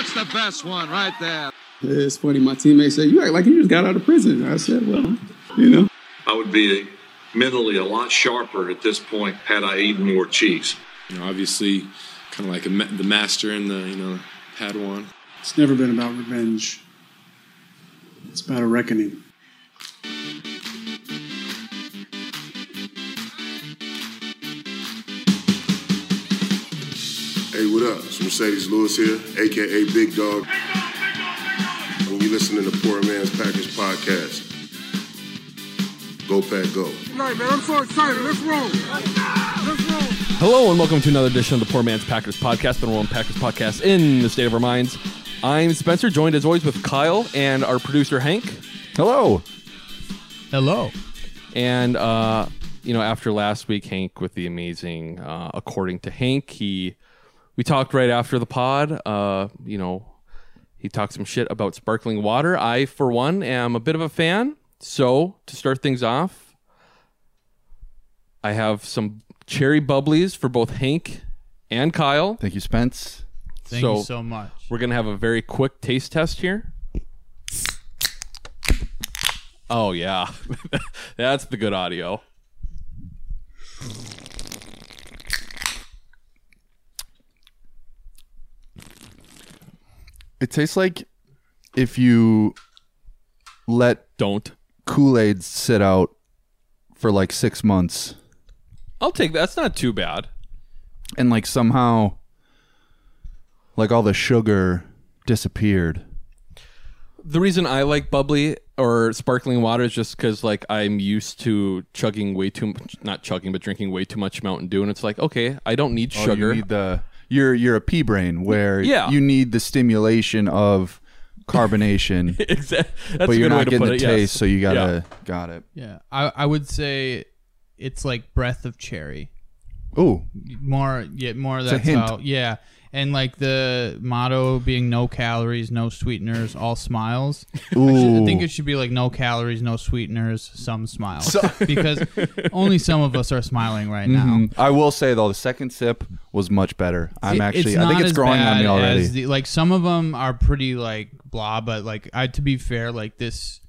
That's the best one right there. It's funny. My teammates say, "You act like you just got out of prison." I said, "Well, you know." I would be mentally a lot sharper at this point had I eaten more cheese. You know, obviously, kind of like a, the master and the you know Padawan. It's never been about revenge. It's about a reckoning. What up? It's Marcedes Lewis here, aka Big Dog. When you listening to the Poor Man's Packers Podcast, go pack go. Right, man, I'm so excited. Let's roll. Let's roll. Hello and welcome to another edition of the Poor Man's Packers Podcast, the number one Packers podcast in the state of our minds. I'm Spencer, joined as always with Kyle and our producer Hank. Hello. Hello. And uh, you know, after last week, Hank with the amazing, uh, according to Hank, he we talked right after the pod. Uh, you know, he talked some shit about sparkling water. I, for one, am a bit of a fan. So to start things off, I have some cherry bubblies for both Hank and Kyle. Thank you, Spence. Thank you so much. We're gonna have a very quick taste test here. Oh yeah, that's the good audio. It tastes like if you let Don't. Kool Aid sit out for like six months I'll take that. That's not too bad. and like somehow like all the sugar disappeared. The reason I like bubbly or sparkling water is just because like I'm used to chugging way too much, not chugging, but drinking way too much Mountain Dew, and it's like okay, I don't need Oh, sugar. you need the you're you're a pea brain where Yeah. you need the stimulation of carbonation, exactly. That's but you're good way not to getting the it, yes. taste, so you gotta got it. Yeah, I, I would say it's like breath of cherry. Ooh, More, yeah, more. a That's hint. Yeah, and like the motto being no calories, no sweeteners, all smiles. ooh. I think it should be like no calories, no sweeteners, some smiles. because only some of us are smiling right now. Mhm. I will say though, the second sip was much better. I'm It- actually, I think it's growing on me already. the- like some of them are pretty like blah, but like I to be fair, like this,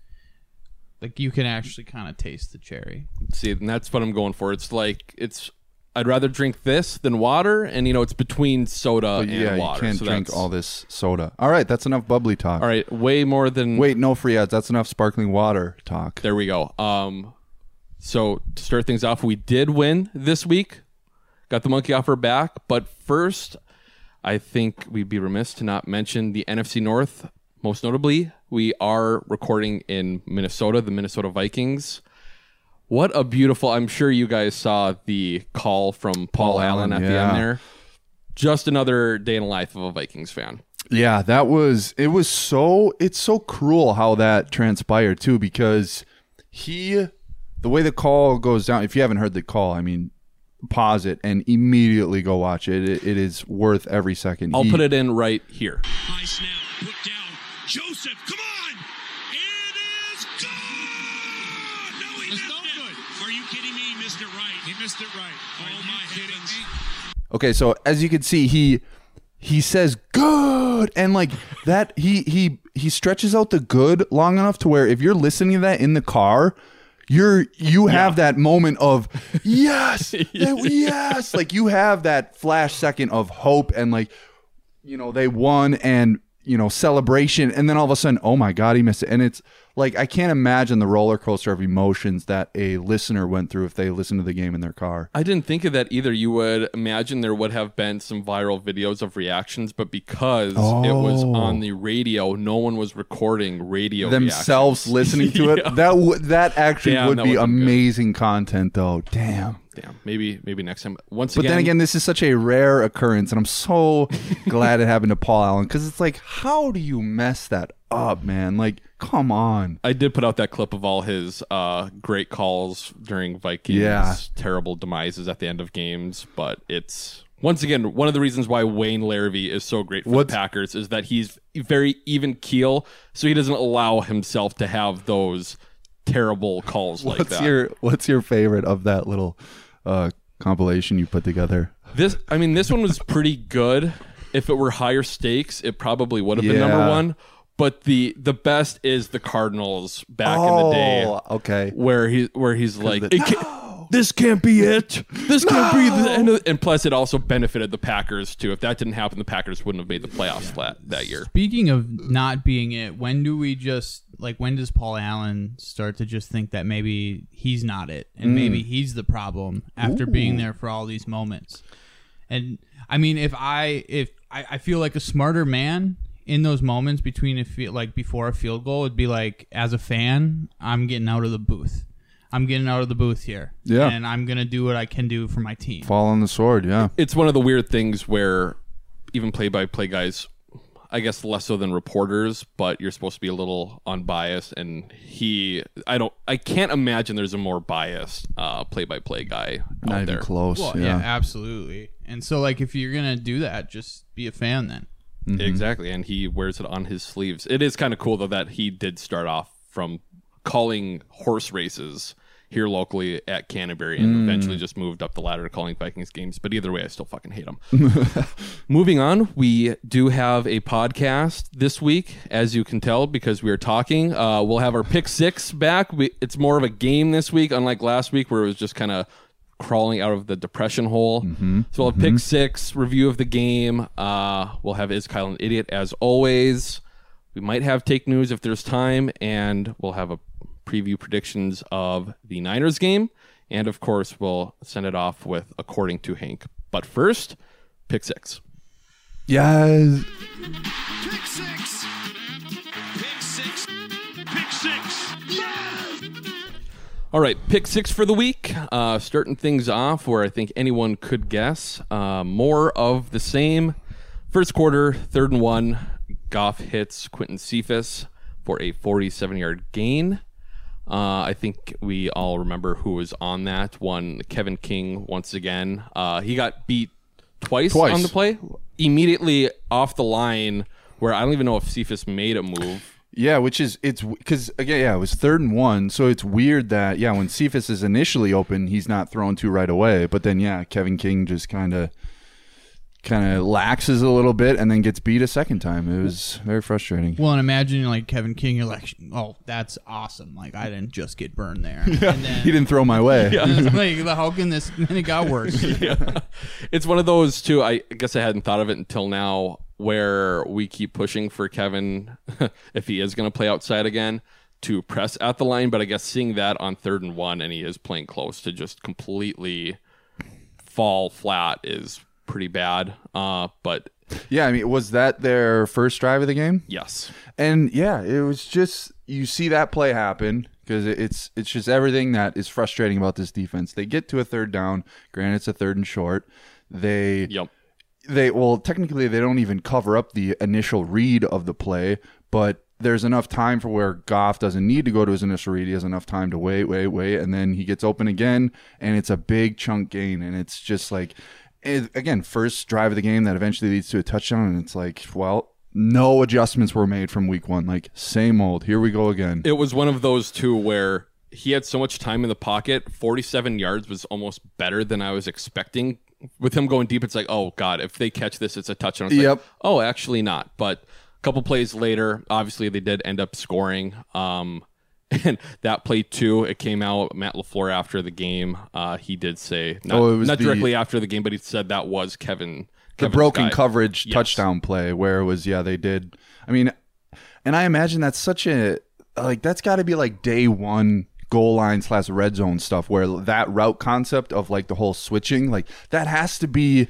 like you can actually kind of taste the cherry. See, and that's what I'm going for. It's like it's. I'd rather drink this than water, and you know it's between soda But and yeah, water. you can't so drink that's- all this soda. All right, that's enough bubbly talk. All right, way more than Wait, no free ads. That's enough sparkling water talk. There we go. Um, so to start things off, we did win this week. Got the monkey off our back, but first, I think we'd be remiss to not mention the NFC North. Most notably, we are recording in Minnesota, the Minnesota Vikings. What a beautiful! I'm sure you guys saw the call from Paul, Paul Allen, Allen, at the end there. Just another day in the life of a Vikings fan. Yeah, that was it was so it's so cruel how that transpired too because he the way the call goes down if you haven't heard the call, I mean pause it and immediately go watch it. It, it is worth every second. I'll He- put it in right here. High snap, put down. Joseph, come missed it right. Oh my heavens! Okay, so as you can see, he he says good and like that he he he stretches out the good long enough to where if you're listening to that in the car, you're you have that moment of yes, that- yes, like you have that flash second of hope and like you know they won and you know celebration and then all of a sudden oh my god he missed it and it's like I can't imagine the roller coaster of emotions that a listener went through if they listened to the game in their car. I didn't think of that either. You would imagine there would have been some viral videos of reactions, but because it was Oh. on the radio, no one was recording radio themselves reactions. listening to it. Yeah. That would that actually Damn, would that be would've good. amazing content, though. Damn. Damn, maybe maybe next time. Once But again, then again, this is such a rare occurrence, and I'm so glad it happened to Paul Allen because it's like, how do you mess that up, man? Like, come on. I did put out that clip of all his uh, great calls during Vikings Yeah. terrible demises at the end of games, but it's once again one of the reasons why Wayne Larrivee is so great for What's- the Packers is that he's very even keel, so he doesn't allow himself to have those terrible calls like what's that. your What's your favorite of that little uh, compilation you put together. This, I mean, this one was pretty good. If it were higher stakes, it probably would have been number one. But the the best is the Cardinals back in the day, Oh, okay. where he where he's like, the- "It can't- "This can't be it. This can't be the end." Of, and plus, it also benefited the Packers too. If that didn't happen, the Packers wouldn't have made the playoffs that that year. Speaking of not being it, when do we just like when does Paul Allen start to just think that maybe he's not it and Mm. maybe he's the problem after being there for all these moments? And I mean, if I if I, I feel like a smarter man in those moments between a feel like before a field goal it'd be like as a fan, I'm getting out of the booth. I'm getting out of the booth here. Yeah. And I'm gonna do what I can do for my team. Fall on the sword, yeah. It's one of the weird things where even play by play guys, I guess less so than reporters, but you're supposed to be a little unbiased. And he, I don't, I can't imagine there's a more biased play by play guy Not out even there. close. Well, yeah. yeah, absolutely. And so, like, if you're gonna do that, just be a fan then. Exactly, and he wears it on his sleeves. It is kind of cool though that he did start off from calling horse races here locally at Canterbury, and Mm. eventually just moved up the ladder to calling Vikings games. But either way, I still fucking hate him. Moving on, we do have a podcast this week, as you can tell because we are talking. Uh, we'll have our pick six back. We, it's more of a game this week, unlike last week where it was just kind of crawling out of the depression hole. Mm-hmm. So we'll have pick six review of the game. Uh, we'll have is Kyle an idiot as always. We might have take news if there's time, and we'll have a preview predictions of the Niners game, and of course we'll send it off with according to Hank. But first, pick six. Yes. Pick six. All right, pick six for the week. Uh, starting things off where I think anyone could guess. Uh, more of the same. First quarter, third and one. Goff hits Quintez Cephus for a 47 yard gain. Uh, I think we all remember who was on that one. Kevin King once again. Uh, he got beat twice, Twice. on the play. Immediately off the line, where I don't even know if Cephas made a move. Yeah, which is it's because uh, again, yeah, it was third and one, so it's weird that yeah, when Cephus is initially open, he's not thrown to right away, but then yeah, Kevin King just kind of kind of laxes a little bit and then gets beat a second time. It was very frustrating. Well, and imagine like Kevin King, you're like, oh, that's awesome. Like I didn't just get burned there. And then, He didn't throw my way. like, how can this? And it got worse. yeah. It's one of those too. I guess I hadn't thought of it until now, where we keep pushing for Kevin, if he is going to play outside again, to press at the line. But I guess seeing that on third and one, and he is playing close to just completely fall flat is pretty bad. Uh, but Yeah, I mean, was that their first drive of the game? yes, And yeah, it was just you see that play happen because it's it's just everything that is frustrating about this defense. They get to a third down, granted it's a third and short. They yep. They well technically they don't even cover up the initial read of the play, but there's enough time for where Goff doesn't need to go to his initial read. He has enough time to wait, wait, wait, and then he gets open again, and it's a big chunk gain, and it's just like it, again first drive of the game that eventually leads to a touchdown, and it's like well. No adjustments were made from week one. Like same old. Here we go again. It was one of those two where he had so much time in the pocket. 47 yards was almost better than I was expecting. With him going deep, it's like, oh god, if they catch this, it's a touchdown. It's like, Yep. oh, actually not. But a couple plays later, obviously they did end up scoring. Um, and that play too, it came out. Matt LaFleur after the game, uh, he did say not, Oh, it was not the- directly after the game, but he said that was Kevin. the broken guy. coverage Yes. touchdown play where it was yeah they did i mean and i imagine that's such a like that's got to be like day one goal line slash red zone stuff where that route concept of like the whole switching like that has to be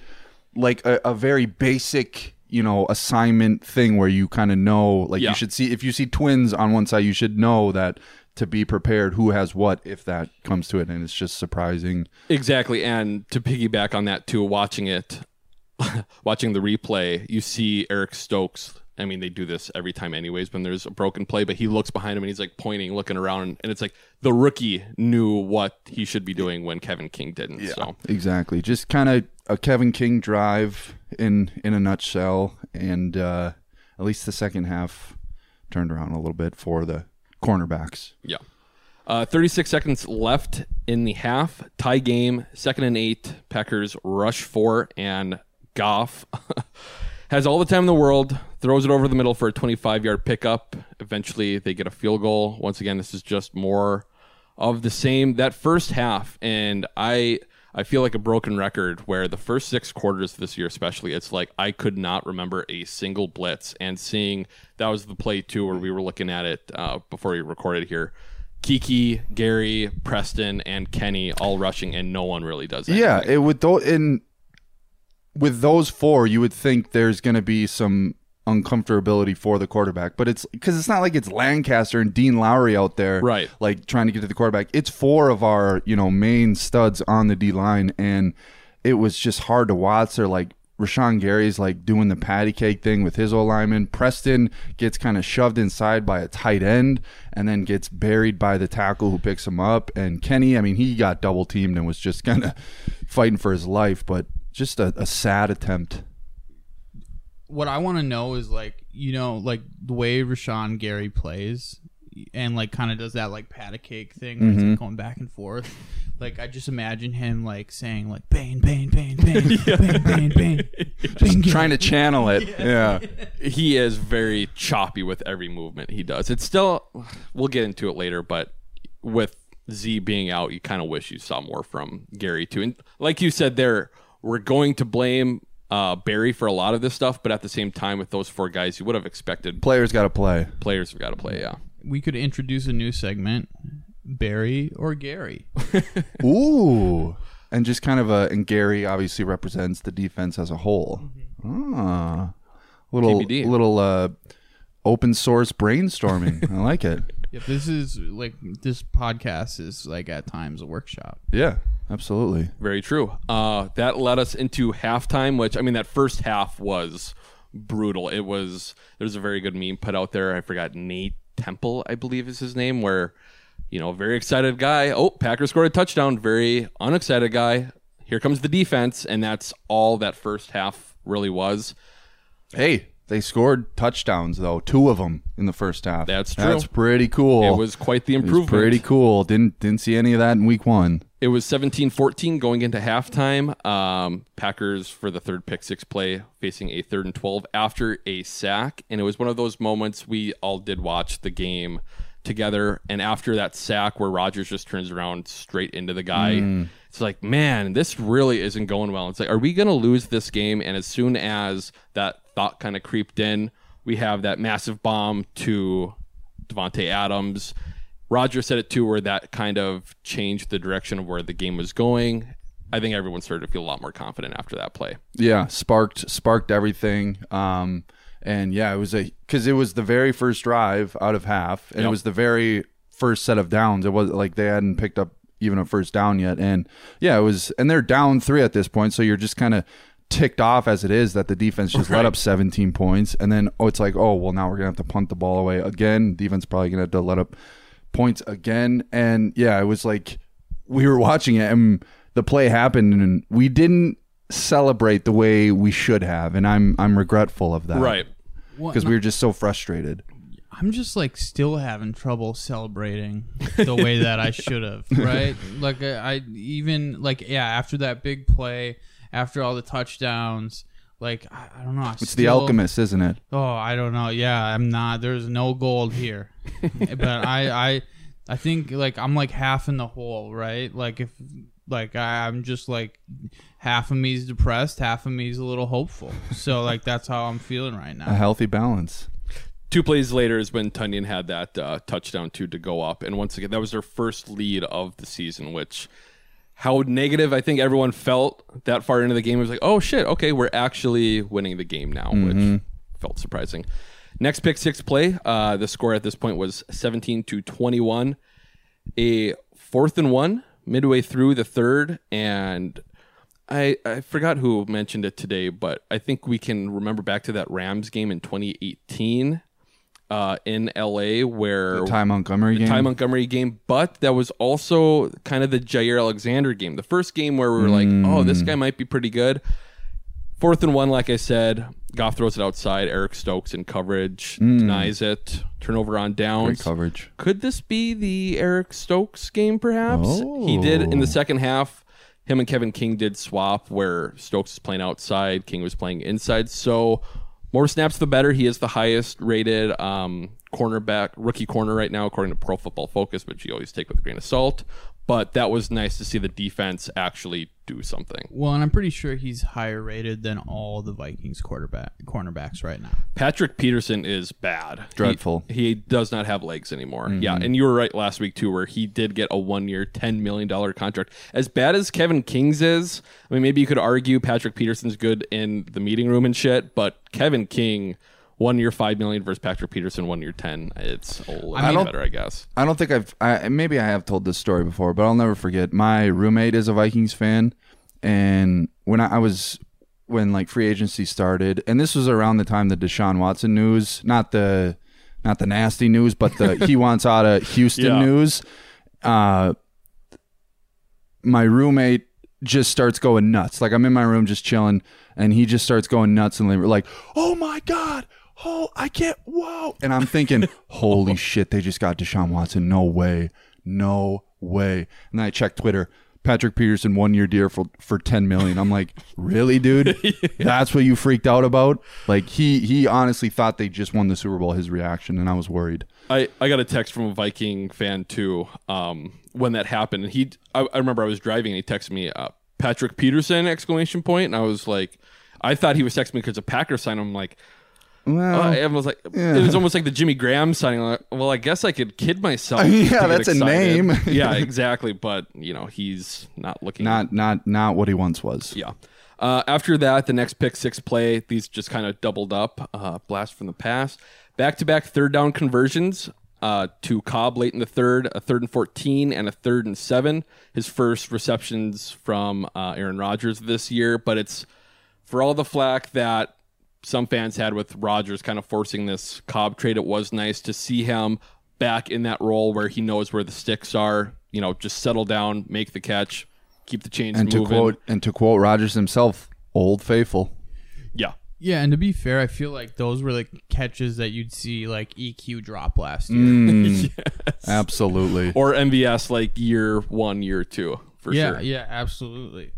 like a, a very basic you know assignment thing where you kind of know like Yeah. you should see if you see twins on one side you should know that to be prepared who has what if that comes to it and it's just surprising Exactly, and to piggyback on that too, watching it, watching the replay, you see Eric Stokes. I mean, they do this every time, anyways, when there's a broken play. But he looks behind him and he's like pointing, looking around, and it's like the rookie knew what he should be doing when Kevin King didn't. So Exactly. Just kind of a Kevin King drive in in a nutshell, and uh, at least the second half turned around a little bit for the cornerbacks. yeah. Uh, 36 seconds left in the half. Tie game, second and eight. Packers rush four, and Goff has all the time in the world, throws it over the middle for a 25 yard pickup. Eventually, they get a field goal. Once again, this is just more of the same. That first half, and I. I feel like a broken record where the first six quarters this year, especially, it's like I could not remember a single blitz. And seeing that was the play too, where we were looking at it uh, before we recorded here. Keke, Gary, Preston, and Kenny all rushing, and no one really does. Yeah, it would though in with those four, you would think there's going to be some uncomfortability for the quarterback, but it's because it's not like it's Lancaster and Dean Lowry out there, Right. Like trying to get to the quarterback. It's four of our you know main studs on the D line, and it was just hard to watch. They're like. Rashan Gary's like doing the patty cake thing with his O lineman. Preston gets kind of shoved inside by a tight end and then gets buried by the tackle who picks him up. And Kenny, I mean, he got double teamed and was just kind of fighting for his life, but just a, a sad attempt. What I want to know is like you know like the way Rashan Gary plays and like kind of does that like pat a cake thing where he's like mm-hmm. going back and forth. Like I just imagine him like saying like pain, pain, pain, pain, pain, pain, pain, pain. trying to channel it. Yeah. He is very choppy with every movement he does. It's still, we'll get into it later, but with Z being out, you kind of wish you saw more from Gary too. And like you said, there we're going to blame uh, Barry for a lot of this stuff, but at the same time, with those four guys, you would have expected Players got to play. players have got to play. Yeah, We could introduce a new segment, Barry or Gary. Ooh. And just kind of a, and Gary obviously represents the defense as a whole. Ah. Little, TBD. little, uh, open source brainstorming. I like it. Yep, this is like this podcast is like at times a workshop. Yeah, absolutely. very true. Uh, that led us into halftime, which I mean, that first half was brutal. It was there's a very good meme put out there. I forgot Nate Temple, I believe is his name, where you know, very excited guy. Oh, Packers scored a touchdown. Very unexcited guy. Here comes the defense, and that's all that first half really was. Hey, they scored touchdowns though, two of them in the first half. That's true. That's pretty cool. It was quite the improvement. pretty cool. Didn't didn't see any of that in week one. It was 17-14 going into halftime. Um, Packers for the third pick six play facing a third and 12 after a sack. And it was one of those moments we all did watch the game together. And after that sack where Rodgers just turns around straight into the guy, Mm. it's like, man, this really isn't going well. It's like, are we going to lose this game? And as soon as that thought kind of creeped in, we have that massive bomb to Davante Adams. Roger said it too, where that kind of changed the direction of where the game was going. I think everyone started to feel a lot more confident after that play. Yeah, sparked sparked everything. Um, and yeah, it was a because it was the very first drive out of half, and it was the very first set of downs. It was like they hadn't picked up even a first down yet, and yeah, it was. And they're down three at this point, so you're just kind of ticked off as it is that the defense just let up 17 points, and then oh, it's like oh well, now we're gonna have to punt the ball away again. Defense probably gonna have to let up points again, and yeah, it was like we were watching it and the play happened and we didn't celebrate the way we should have and I'm I'm regretful of that. Right. Because we were just so frustrated. I'm just like still having trouble celebrating the way that I should have, right? Like I, I even like yeah, after that big play, after all the touchdowns, like I, I don't know. I It's the alchemist, isn't it? Oh, I don't know. Yeah, I'm not. There's no gold here, but I, I, I think like I'm like half in the hole, right? Like if like I, I'm just like half of me's depressed, half of me's a little hopeful. So like that's how I'm feeling right now. A healthy balance. Two plays later is when Tonyan had that uh, touchdown two to go up, and once again that was their first lead of the season. Which, how negative I think everyone felt that far into the game It was like, oh shit, okay, we're actually winning the game now, Mhm. which felt surprising. Next pick six play, uh, the score at this point was seventeen to twenty one. A fourth and one midway through the third, and I I forgot who mentioned it today, but I think we can remember back to that Rams game in 2018 uh, in LA where The Ty Montgomery the game? Ty Montgomery game, but that was also kind of the Jaire Alexander game, the first game where we were like, oh, this guy might be pretty good. Fourth and one, like I said, Goff throws it outside. Eric Stokes in coverage Mm. denies it. Turnover on downs. Great coverage. Could this be the Eric Stokes game? Perhaps he did in the Oh. second half. Him and Kevin King did swap where Stokes is playing outside, King was playing inside. So more snaps the better. He is the highest rated um, cornerback, rookie corner right now, according to Pro Football Focus, which you always take with a grain of salt. But that was nice to see the defense actually do something. Well, and I'm pretty sure he's higher rated than all the Vikings quarterback cornerbacks right now. Patrick Peterson is bad. Dreadful. He, he does not have legs anymore. Mhm. Yeah, and you were right last week too, where he did get a one-year, ten million dollar contract. As bad as Kevin King's is, I mean, maybe you could argue Patrick Peterson's good in the meeting room and shit, but Kevin King, one year, five million versus Patrick Peterson, one year, ten. It's a little I better, I guess. I don't think I've I, maybe I have told this story before, but I'll never forget. My roommate is a Vikings fan, and when I, I was when like free agency started, and this was around the time the Deshaun Watson news, not the not the nasty news, but the he wants out of Houston Yeah. news. Uh, my roommate just starts going nuts. Like I'm in my room just chilling, and he just starts going nuts, and we're like, "Oh my god!" Oh, I can't. Whoa. And I'm thinking, holy shit, they just got Deshaun Watson. No way. No way. And then I checked Twitter. Patrick Peterson, one year deal for, for 10 million. I'm like, really, dude? That's what you freaked out about? Like, he, he honestly thought they just won the Super Bowl, his reaction, and I was worried. I, I got a text from a Viking fan too um, when that happened, and he I, I remember I was driving and he texted me uh, Patrick Peterson exclamation point, and I was like, I thought he was texting me because a Packer sign. I'm like, Well, uh, it was like yeah. it was almost like the Jimmy Graham signing. Like, well, I guess I could kid myself. Yeah, that's a name. yeah, exactly. But you know, he's not looking Not, not, not what he once was. yeah. Uh, after that, the next pick six play, these just kind of doubled up. Uh, blast from the past. Back to back third down conversions uh, to Cobb late in the third, a third and 14, and a third and seven. His first receptions from uh, Aaron Rodgers this year, but it's for all the flack that some fans had with Rodgers kind of forcing this Cobb trade. It was nice to see him back in that role where he knows where the sticks are. You know, just settle down, make the catch, keep the chains And to moving. quote, and to quote Rodgers himself, old faithful. yeah. Yeah, and to be fair, I feel like those were the catches that you'd see like EQ drop last year. Mm, Absolutely. or MVS like year one, year two for yeah, sure. yeah, absolutely.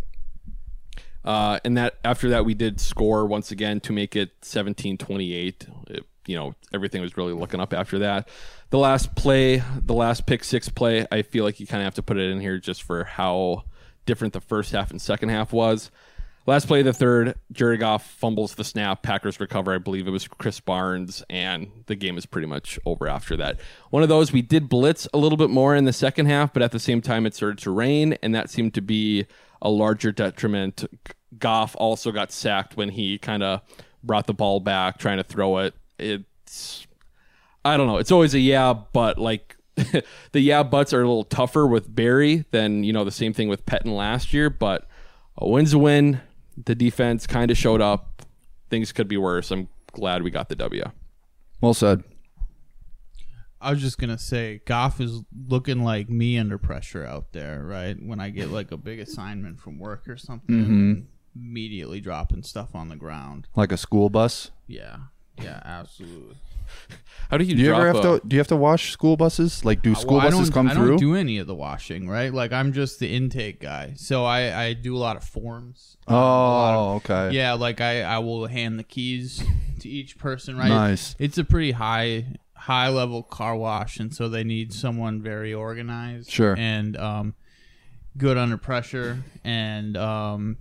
Uh, and that after that we did score once again to make it 17-28. It- you know everything was really looking up after that. The last play, the last pick six play, I feel like you kind of have to put it in here just for how different the first half and second half was. Last play of the third, Jared Goff fumbles the snap. Packers recover. I believe it was Krys Barnes, and the game is pretty much over after that. One of those we did blitz a little bit more in the second half, but at the same time it started to rain, and that seemed to be a larger detriment. Goff also got sacked when he kind of brought the ball back, trying to throw it. It's I don't know. It's always a yeah, but like the yeah buts are a little tougher with Barry than you know the same thing with Pettine last year. But a win's a win. The defense kind of showed up. Things could be worse. I'm glad we got the W. Well said. I was just gonna say, Goff is looking like me under pressure out there, right? When I get like a big assignment from work or something, Mhm. immediately dropping stuff on the ground. Like a school bus. Yeah, yeah, absolutely. How do you? Do you ever have a- to? Do you have to wash school buses? Like, do school well, buses don't- come I through? don't do any of the washing, right? Like I'm just the intake guy, so I I do a lot of forms. um, a lot Oh, of- okay. Yeah, like I I will hand the keys to each person, right? Nice. It's a pretty high high level car wash, and so they need someone very organized, Sure. and um, good under pressure, and um.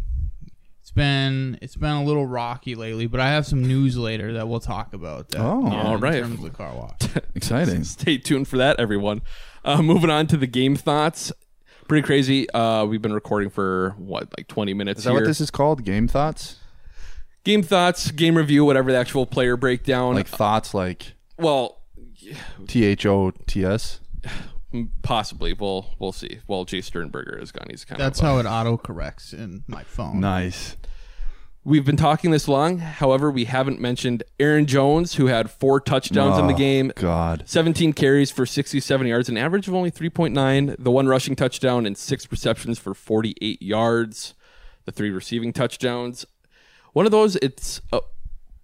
It's been it's been a little rocky lately, but I have some news later that we'll talk about. That, Oh. yeah, All in terms of the car wash. Exciting. Stay tuned for that, everyone. Uh, moving on to the game thoughts. Pretty crazy. Uh, we've been recording for what, like 20 minutes Is that here. what this is called? Game thoughts? game thoughts, game review, whatever the actual player breakdown. Like thoughts, like well, T H O T S. possibly. We'll we'll see. Well, Jace Sternberger is gone. He's kind That's of. how it auto corrects in my phone. Nice. We've been talking this long. However, we haven't mentioned Aaron Jones, who had four touchdowns in the Oh, game. God. 17 carries for 67 yards, an average of only 3.9. The one rushing touchdown and six receptions for 48 yards. The three receiving touchdowns. One of those, it's uh,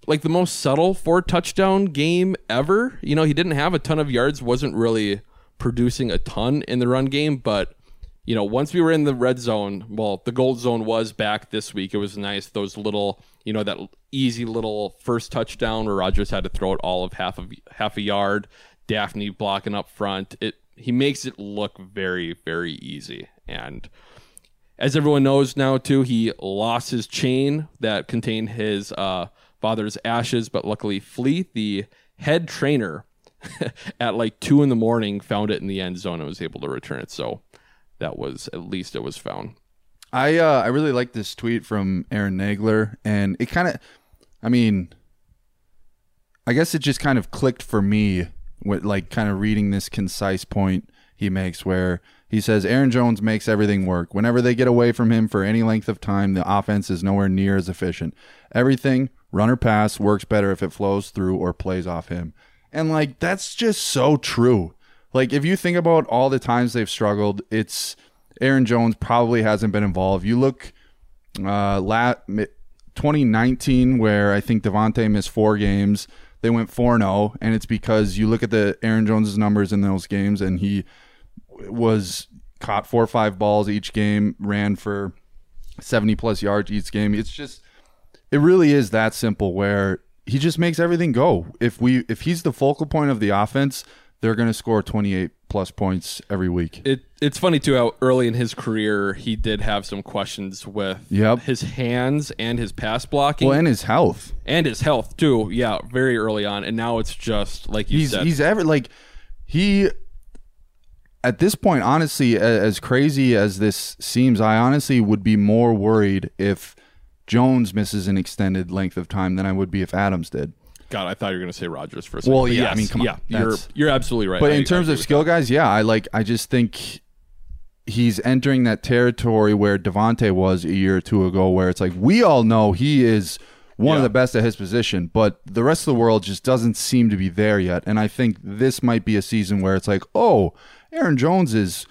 like the most subtle four touchdown game ever. You know, he didn't have a ton of yards, wasn't really producing a ton in the run game, but you know, once we were in the red zone, well, the gold zone was back this week. It was nice. Those little, you know, that easy little first touchdown where Rodgers had to throw it all of half of half a yard. Dafney blocking up front. It he makes it look very very easy. And as everyone knows now too, he lost his chain that contained his uh, father's ashes, but luckily Flea, the head trainer, at like two in the morning, found it in the end zone and was able to return it. So that was at least it was found. I uh, I really like this tweet from Aaron Nagler, and it kind of, I mean, I guess it just kind of clicked for me with like kind of reading this concise point he makes where he says Aaron Jones makes everything work. Whenever they get away from him for any length of time, the offense is nowhere near as efficient. Everything, run or pass, works better if it flows through or plays off him. And like that's just so true. Like if you think about all the times they've struggled, it's Aaron Jones probably hasn't been involved. You look uh lat 2019 where I think Davante missed four games. They went 4-0 and it's because you look at the Aaron Jones's numbers in those games and he was caught four or five balls each game, ran for 70 plus yards each game. It's just it really is that simple where he just makes everything go. If we if he's the focal point of the offense, they're going to score 28 plus points every week. It it's funny too how early in his career he did have some questions with Yep. his hands and his pass blocking. Well, and his health. and his health too. Yeah, very early on, and now it's just like you he's said. he's ever like he at this point honestly as crazy as this seems i honestly would be more worried if jones misses an extended length of time than i would be if adams did God, I thought you were going to say Rodgers for a second. Well, yeah, I mean, come on, yeah, you're you're absolutely right. but I- in terms of skill guys yeah i like i just think he's entering that territory where davante was a year or two ago where it's like we all know he is one of the best at his position but the rest of the world just doesn't seem to be there yet and i think this might be a season where it's like oh aaron jones is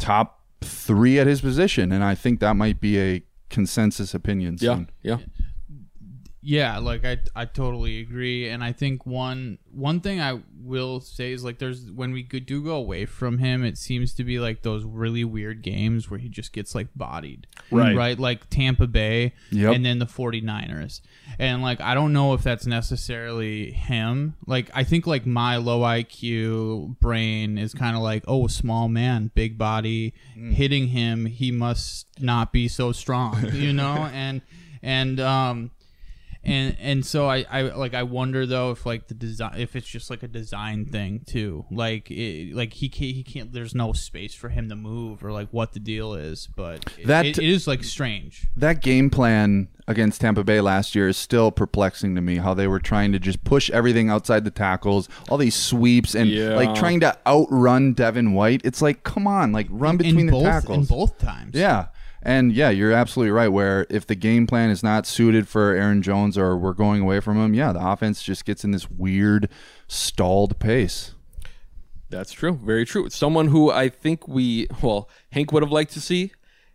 top three at his position and i think that might be a consensus opinion Yeah, soon. yeah. Yeah, like I I totally agree, and I think one one thing I will say is like there's when we do go away from him, it seems to be like those really weird games where he just gets like bodied, Right. Right, like Tampa Bay, Yep. and then the 49ers, and like I don't know if that's necessarily him. Like I think like my low IQ brain is kind of like oh small man, big body, hitting him, he must not be so strong, you know, and and um and and so I, I like I wonder though if like the design if it's just like a design thing too like it, like he can't he can't there's no space for him to move or like what the deal is but it- That- it, it is like strange that game plan against Tampa Bay last year is still perplexing to me. How they were trying to just push everything outside the tackles, all these sweeps, and Yeah. like trying to outrun Devin White. It's like, come on, like run between in the both in tackles. both times Yeah. And yeah, you're absolutely right. Where if the game plan is not suited for Aaron Jones or we're going away from him, yeah, the offense just gets in this weird stalled pace. That's true. Very true. Someone who I think we, well, Hank would have liked to see.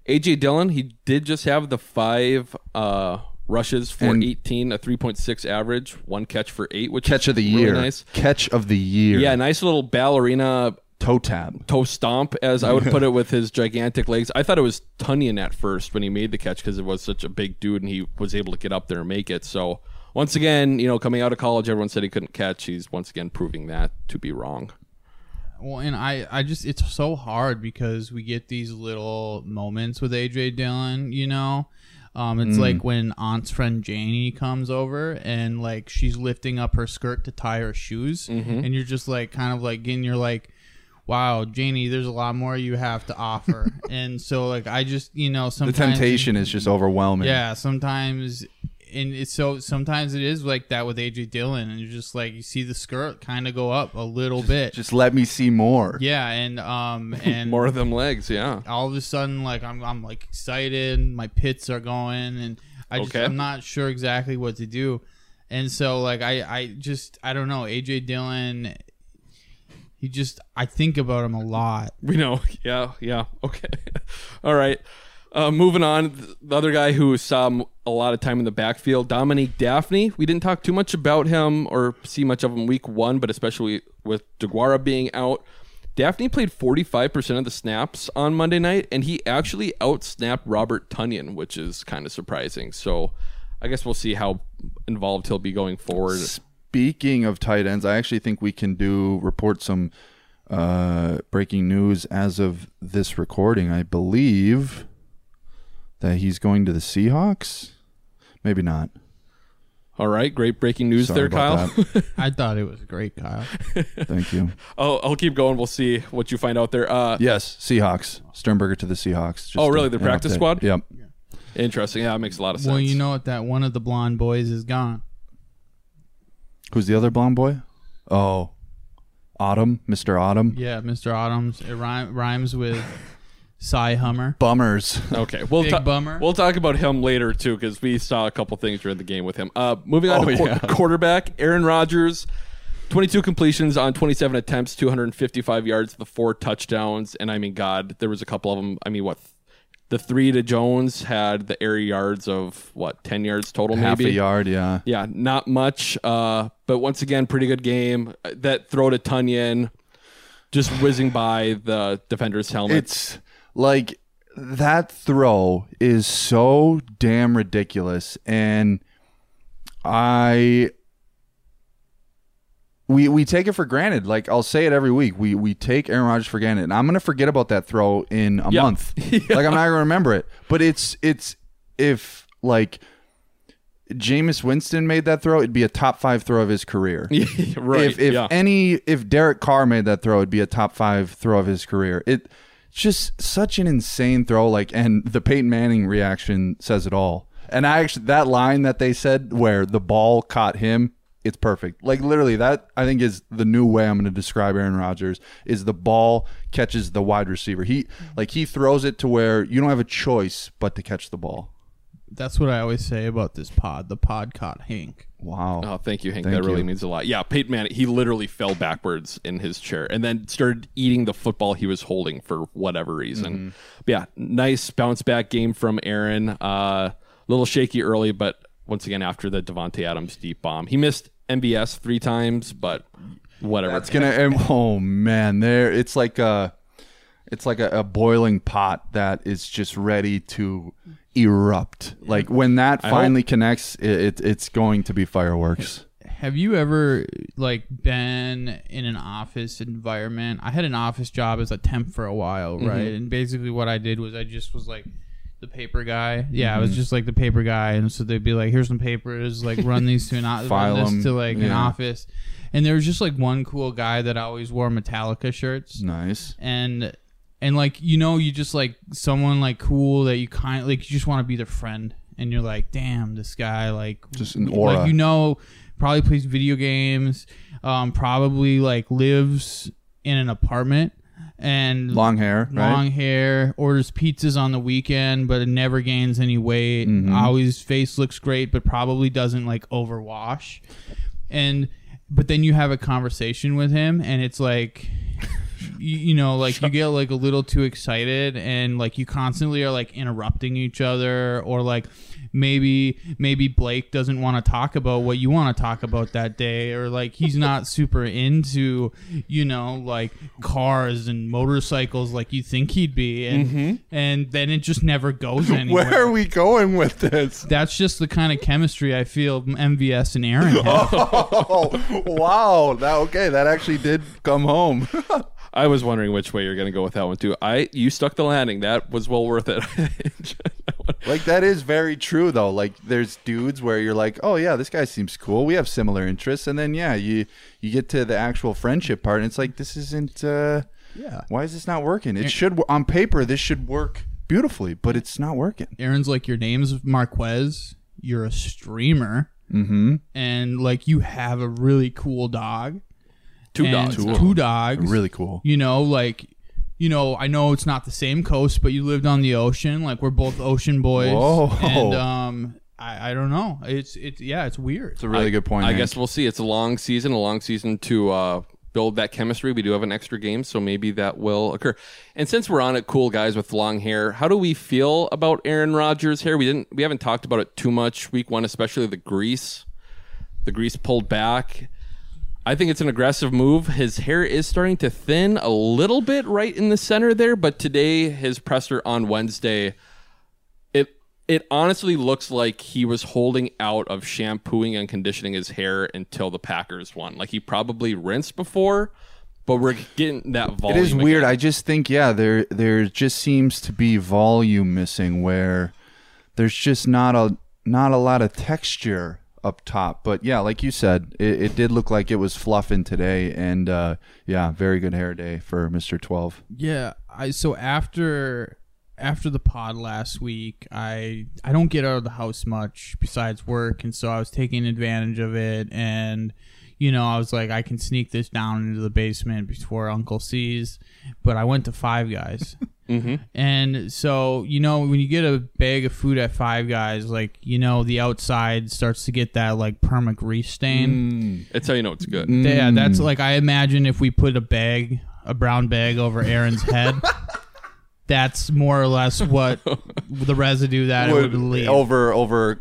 AJ Dillon, he did just have the five uh, rushes for And- 18, a 3.6 average, one catch for eight, which Catch is of the really year. nice. Catch of the year. Yeah, nice little ballerina Toe tap. toe stomp, as I would put it, with his gigantic legs. I thought it was Tonyan at first when he made the catch because it was such a big dude and he was able to get up there and make it. So once again, you know, coming out of college, everyone said he couldn't catch. He's once again proving that to be wrong. Well, and I, I just it's so hard because we get these little moments with AJ Dillon, you know. Um, it's like when Aunt's friend Janie comes over and like she's lifting up her skirt to tie her shoes, and you're just like kind of like getting you're like, wow, Janie, there's a lot more you have to offer, and so like I just you know sometimes The temptation is just overwhelming. yeah, sometimes, and it's so sometimes it is like that with AJ Dillon, and you're just like you see the skirt kind of go up a little bit. Just let me see more. yeah, and um and More of them legs, yeah. all of a sudden like I'm I'm like excited, my pits are going, and I just Okay. I'm not sure exactly what to do, and so like I I just I don't know AJ Dillon. He just I think about him a lot. We know. Yeah, yeah. Okay. All right. Uh, moving on, the other guy who saw a lot of time in the backfield, Dominique Dafney. We didn't talk too much about him or see much of him week one, but especially with Deguara being out. Daphne played 45% of the snaps on Monday night, and he actually outsnapped Robert Tonyan, which is kind of surprising. So I guess we'll see how involved he'll be going forward. Speaking of tight ends, I actually think we can do report some uh, breaking news as of this recording. I believe that he's going to the Seahawks. Maybe not. All right, great breaking news Sorry there, Kyle. I thought it was great, Kyle. Thank you. oh, I'll keep going. We'll see what you find out there. Uh, Yes, Seahawks. Sternberger to the Seahawks. Just Oh, really? The practice update. squad? Yep. Interesting. Yeah, it makes a lot of sense. Well, you know what? That one of the blonde boys is gone. Who's the other blonde boy? Oh, Autumn, Mr. Autumn. Yeah, Mr. Autumn's. It rhyme, rhymes with Cy Hummer. Bummers. Okay, we'll Big ta- bummer. We'll talk about him later too, because we saw a couple things during the game with him. Uh, moving on Oh, to quar- yeah. quarterback Aaron Rodgers, twenty-two completions on twenty-seven attempts, two hundred and fifty-five yards, the four touchdowns, and I mean, God, there was a couple of them. I mean, what? The three to Jones had the air yards of what ten yards total, Half maybe a yard, yeah. Yeah, not much. Uh, but once again, pretty good game. Uh, That throw to Tonyan, just whizzing by the defender's helmet. It's like that throw is so damn ridiculous and I we we take it for granted. Like I'll say it every week. We we take Aaron Rodgers for granted. And I'm gonna forget about that throw in a Yeah. month. Like I'm not gonna remember it. But it's it's if like Jameis Winston made that throw, it'd be a top five throw of his career. right. If if yeah. any if Derek Carr made that throw, it'd be a top five throw of his career. It it's just such an insane throw. Like, and the Peyton Manning reaction says it all. And I actually that line that they said where the ball caught him, it's perfect. Like literally, that I think is the new way I'm going to describe Aaron Rodgers is the ball catches the wide receiver. He like he throws it to where you don't have a choice but to catch the ball. That's what I always say about this pod. The pod caught Hank. Wow. Oh, thank you, Hank. Thank that really you. means a lot. Yeah, Peyton Manning, he literally fell backwards in his chair and then started eating the football he was holding for whatever reason. Mm-hmm. But yeah, nice bounce back game from Aaron. A uh, little shaky early, but once again after the Davante Adams deep bomb, he missed MVS three times, but whatever. That's gonna. and- Oh man, there. It's like a, it's like a, a boiling pot that is just ready to erupt. Like when that I finally connects, it, it it's going to be fireworks. Have you ever like been in an office environment? I had an office job as a temp for a while, Mm-hmm. right? And basically what I did was I just was like the paper guy. Yeah, I was Mhm. just like the paper guy, and so they'd be like, "Here's some papers, like run these to an o- File run this to like an office." And there was just like one cool guy that always wore Metallica shirts. Nice. And and like you know, you just like someone like cool that you kind of like you just want to be their friend, and you're like, "Damn, this guy like Just an aura. Like you know, probably plays video games, um, probably like lives in an apartment." And Long hair, right? long hair, orders pizzas on the weekend, but it never gains any weight. Mhm. Always face looks great, but probably doesn't like overwash. And but then you have a conversation with him, and it's like, you, you know, like you get like a little too excited, and like you constantly are like interrupting each other, or like maybe maybe Blake doesn't want to talk about what you want to talk about that day, or like he's not super into, you know, like cars and motorcycles like you think he'd be, and Mhm. and then it just never goes anywhere. Where are we going with this? That's just the kind of chemistry I feel MVS and Aaron have. Oh, wow. That okay. That actually did come home. I was wondering which way you're going to go with that one too. I you stuck the landing. That was well worth it. like that is very true though. Like there's dudes where you're like, oh yeah, this guy seems cool. We have similar interests, and then yeah, you you get to the actual friendship part, and it's like this isn't. uh Yeah. Why is this not working? It Yeah. should on paper this should work beautifully, but it's not working. Aaron's like, your name's Marquez. You're a streamer, Mm-hmm. and like you have a really cool dog. Two And dogs now. Two dogs. Really cool. You know, like. You know, I know it's not the same coast, but you lived on the ocean. Like we're both ocean boys. Whoa. And um, I, I don't know. It's it's yeah, it's weird. It's a really I- good point. I Hank. guess we'll see. It's a long season, a long season to uh, build that chemistry. We do have an extra game, so maybe that will occur. And since we're on it, cool guys with long hair, how do we feel about Aaron Rodgers' hair? We didn't, we haven't talked about it too much week one, especially the grease. The grease pulled back. I think it's an aggressive move. His hair is starting to thin a little bit right in the center there, but today his presser on Wednesday, it it honestly looks like he was holding out of shampooing and conditioning his hair until the Packers won. Like he probably rinsed before, but we're getting that It volume. is weird. again. I just think yeah, there there just seems to be volume missing where there's just not a not a lot of texture up top. But yeah, like you said, it, it did look like it was fluffing today, and uh, yeah, very good hair day for Mister Twelve. Yeah, I so after after the pod last week, I I don't get out of the house much besides work, and so I was taking advantage of it, and you know I was like I can sneak this down into the basement before Uncle sees, but I went to Five Guys. Mhm. And so, you know, when you get a bag of food at Five Guys, like, you know, the outside starts to get that, like, perma grease stain. That's how you know it's good. Yeah, that's like I imagine if we put a bag, a brown bag over Aaron's head, that's more or less what the residue that it would leave. over over a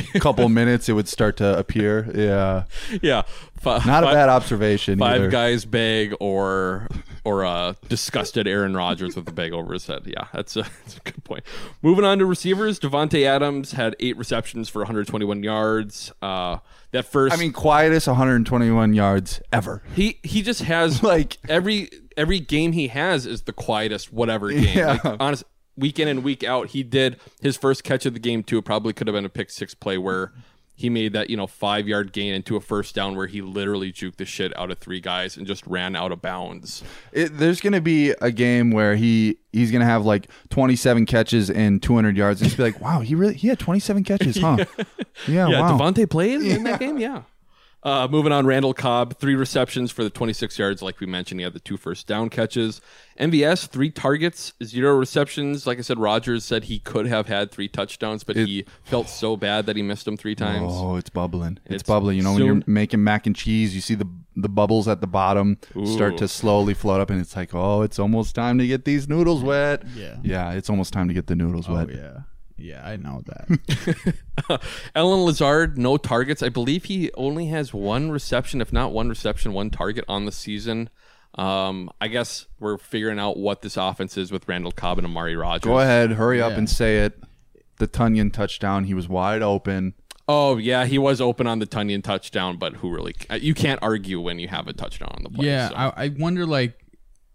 couple minutes, it would start to appear. Yeah, yeah. Not a bad observation. Five either. guys bag or or a disgusted Aaron Rodgers with a bag over his head. Yeah, that's a, that's a good point. Moving on to receivers, Davante Adams had eight receptions for 121 yards. Uh, that first, I mean, quietest 121 yards ever. he he just has Like- every every game he has is the quietest whatever game. Yeah. Like, honest, week in and week out, he did his first catch of the game too. Probably could have been a pick six play where he made that you know five yard gain into a first down where he literally juked the shit out of three guys and just ran out of bounds. It, there's going to be a game where he he's going to have like 27 catches and 200 yards, and just be like, "Wow, he really he had 27 catches, huh?" yeah, yeah, wow. Davante played in that game. Yeah. Uh, moving on, Randall Cobb, three receptions for the 26 yards. Like we mentioned, he had the two first down catches. MVS, three targets, zero receptions. Like I said, Rodgers said he could have had three touchdowns, but he felt so bad that he missed them three times. Oh, it's bubbling. It's, It's bubbling. You know, when you're making mac and cheese, you see the the bubbles at the bottom start to slowly float up, and it's like, oh, it's almost time to get these noodles wet. Yeah. yeah, it's almost time to get the noodles oh, wet. yeah. Yeah, I know that. Allen Lazard, no targets. I believe he only has one reception, if not one reception, one target on the season. Um, I guess we're figuring out what this offense is with Randall Cobb and Amari Rodgers. Go ahead, hurry up Yeah. and say it. The Tonyan touchdown. He was wide open. Oh yeah, he was open on the Tonyan touchdown, but who really? You can't argue when you have a touchdown on the play. yeah, so. I, I wonder, like,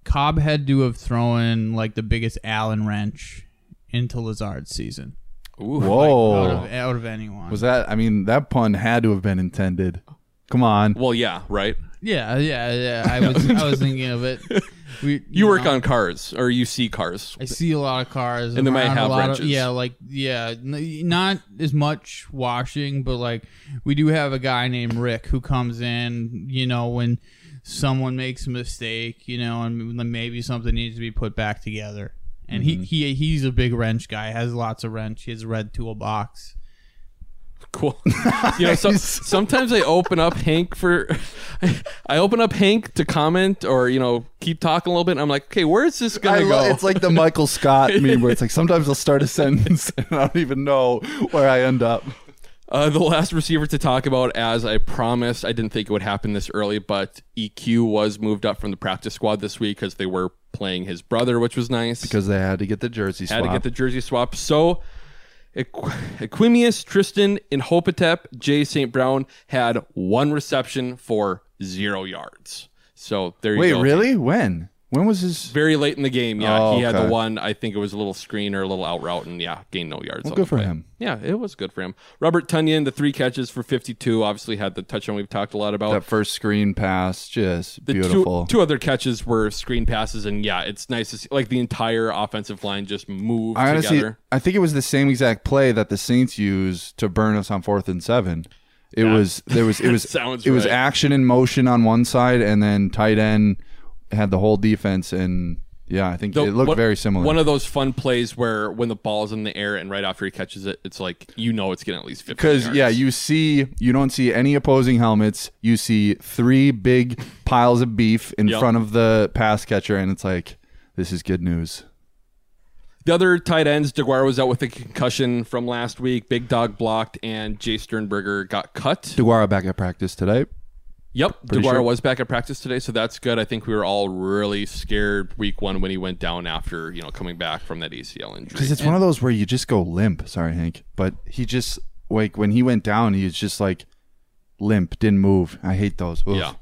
Cobb had to have thrown, like, the biggest Allen wrench into Lazard's season. Ooh. Whoa, Out of, out of anyone. was that? I mean, that pun had to have been intended. Come on. Well, yeah, right. Yeah, yeah, yeah. I was I was thinking of it. We, You work know, on cars, or you see cars. I see a lot of cars, And they might around a have lot wrenches. Of, yeah, like yeah, not as much washing, but like we do have a guy named Rick who comes in. You know, when someone makes a mistake, you know, and maybe something needs to be put back together. And Mm-hmm. he, he he's a big wrench guy. Has lots of wrench. He has a red toolbox. Cool. you know, so, sometimes I open up Hank for, I open up Hank to comment or you know keep talking a little bit. And I'm like, okay, where is this I gonna lo- go? it's like the Michael Scott meme where it's like sometimes I'll start a sentence and I don't even know where I end up. Uh, the last receiver to talk about, as I promised, I didn't think it would happen this early, but EQ was moved up from the practice squad this week because they were playing his brother, which was nice. Because they had to get the jersey swap. had to get the jersey swap. So, Equ- Equimius, Tristan, and Hopatep, Jay St. Brown had one reception for zero yards. So there you Wait, go. Wait, really? When? When was his? Very late in the game, yeah. Oh, he had okay. the one, I think it was a little screen or a little out route, and yeah, gained no yards. Well, good for play. him. Yeah, it was good for him. Robert Tonyan, the three catches for 52, obviously had the touchdown we've talked a lot about. That first screen pass, just the beautiful. Two, two other catches were screen passes, and yeah, it's nice to see like the entire offensive line just move I honestly, together. I think it was the same exact play that the Saints used to burn us on fourth and seven. It was there was it was it was action in motion on one side, and then tight end had the whole defense, and Yeah, I think The- it looked one- very similar. One of those fun plays where when the ball's in the air and right after he catches it, it's like you know it's getting at least fifty. Because yeah, you see, you don't see any opposing helmets. You see three big piles of beef in Yep. front of the pass catcher, and it's like, this is good news. The other tight ends, Deguara was out with a concussion from last week. Big Dog blocked, and Jace Sternberger got cut. Deguara back at practice today. Yep, Pretty Deguara sure. was back at practice today, so that's good. I think we were all really scared week one when he went down after you know coming back from that ACL injury. Because it's one of those where you just go limp. Sorry, Hank, but he just like when he went down, he was just like limp, didn't move. I hate those. Ugh. Yeah.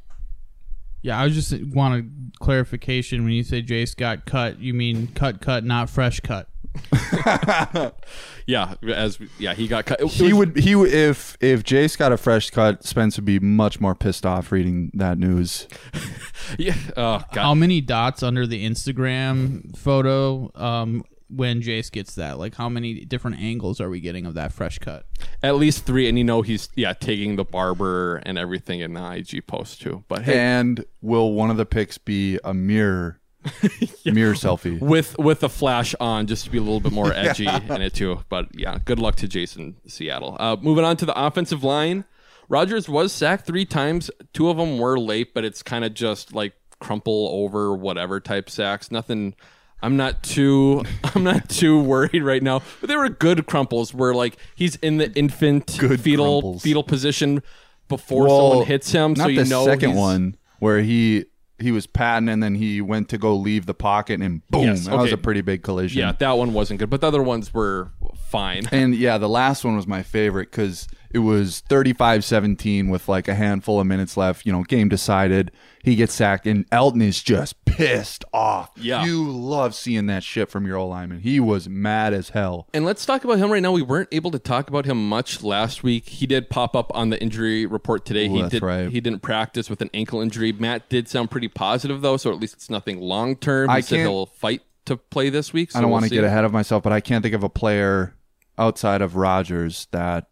Yeah, I just want a clarification when you say Jace got cut. You mean cut, cut, not fresh cut. yeah, as yeah, he got cut. It- it He was- would he would if if Jace got a fresh cut, Spence would be much more pissed off reading that news. yeah. Oh god. How many dots under the Instagram photo um, when Jace gets that? Like, how many different angles are we getting of that fresh cut? At least three, and you know he's yeah taking the barber and everything in the IG post too. But hey, And will one of the pics be a mirror mirror selfie? with with the flash on just to be a little bit more edgy in it too. But yeah, good luck to Jason Seattle. Uh, moving on to the offensive line, Rodgers was sacked three times. Two of them were late, but it's kind of just like crumple over whatever type sacks. Nothing. I'm not too I'm not too worried right now. But they were good crumples where like he's in the infant Good fetal crumples. fetal position before Well, someone hits him. Not so you the know second one where he he was patting and then he went to go leave the pocket and boom, Yes, that was okay. a pretty big collision. Yeah, that one wasn't good, but the other ones were fine. And yeah, the last one was my favorite because it was 35 17 with like a handful of minutes left. You know, game decided. He gets sacked, and Elgton is just pissed off. Yeah. You love seeing that shit from your old lineman. He was mad as hell. And let's talk about him right now. We weren't able to talk about him much last week. He did pop up on the injury report today. Ooh, he that's did right. he didn't practice with an ankle injury. Matt did sound pretty positive though, so at least it's nothing long term. He I said can't- he'll fight to play this week. So I don't we'll want to get ahead of myself, but I can't think of a player outside of Rodgers that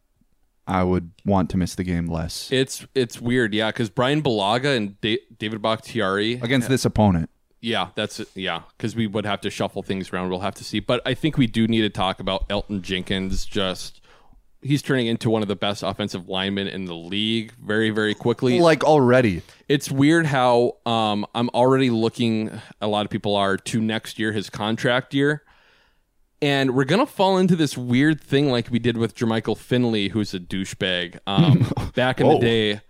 I would want to miss the game less It's it's weird, yeah, because Bryan Bulaga and da- David Bakhtiari against this opponent. Yeah, that's yeah, because we would have to shuffle things around. We'll have to see, but I think we do need to talk about Elgton Jenkins. Just he's turning into one of the best offensive linemen in the league very, very quickly. Like already. It's weird how um, I'm already looking. A lot of people are to next year, his contract year, and we're gonna fall into this weird thing like we did with Jermichael Finley, who's a douchebag um, back in the day.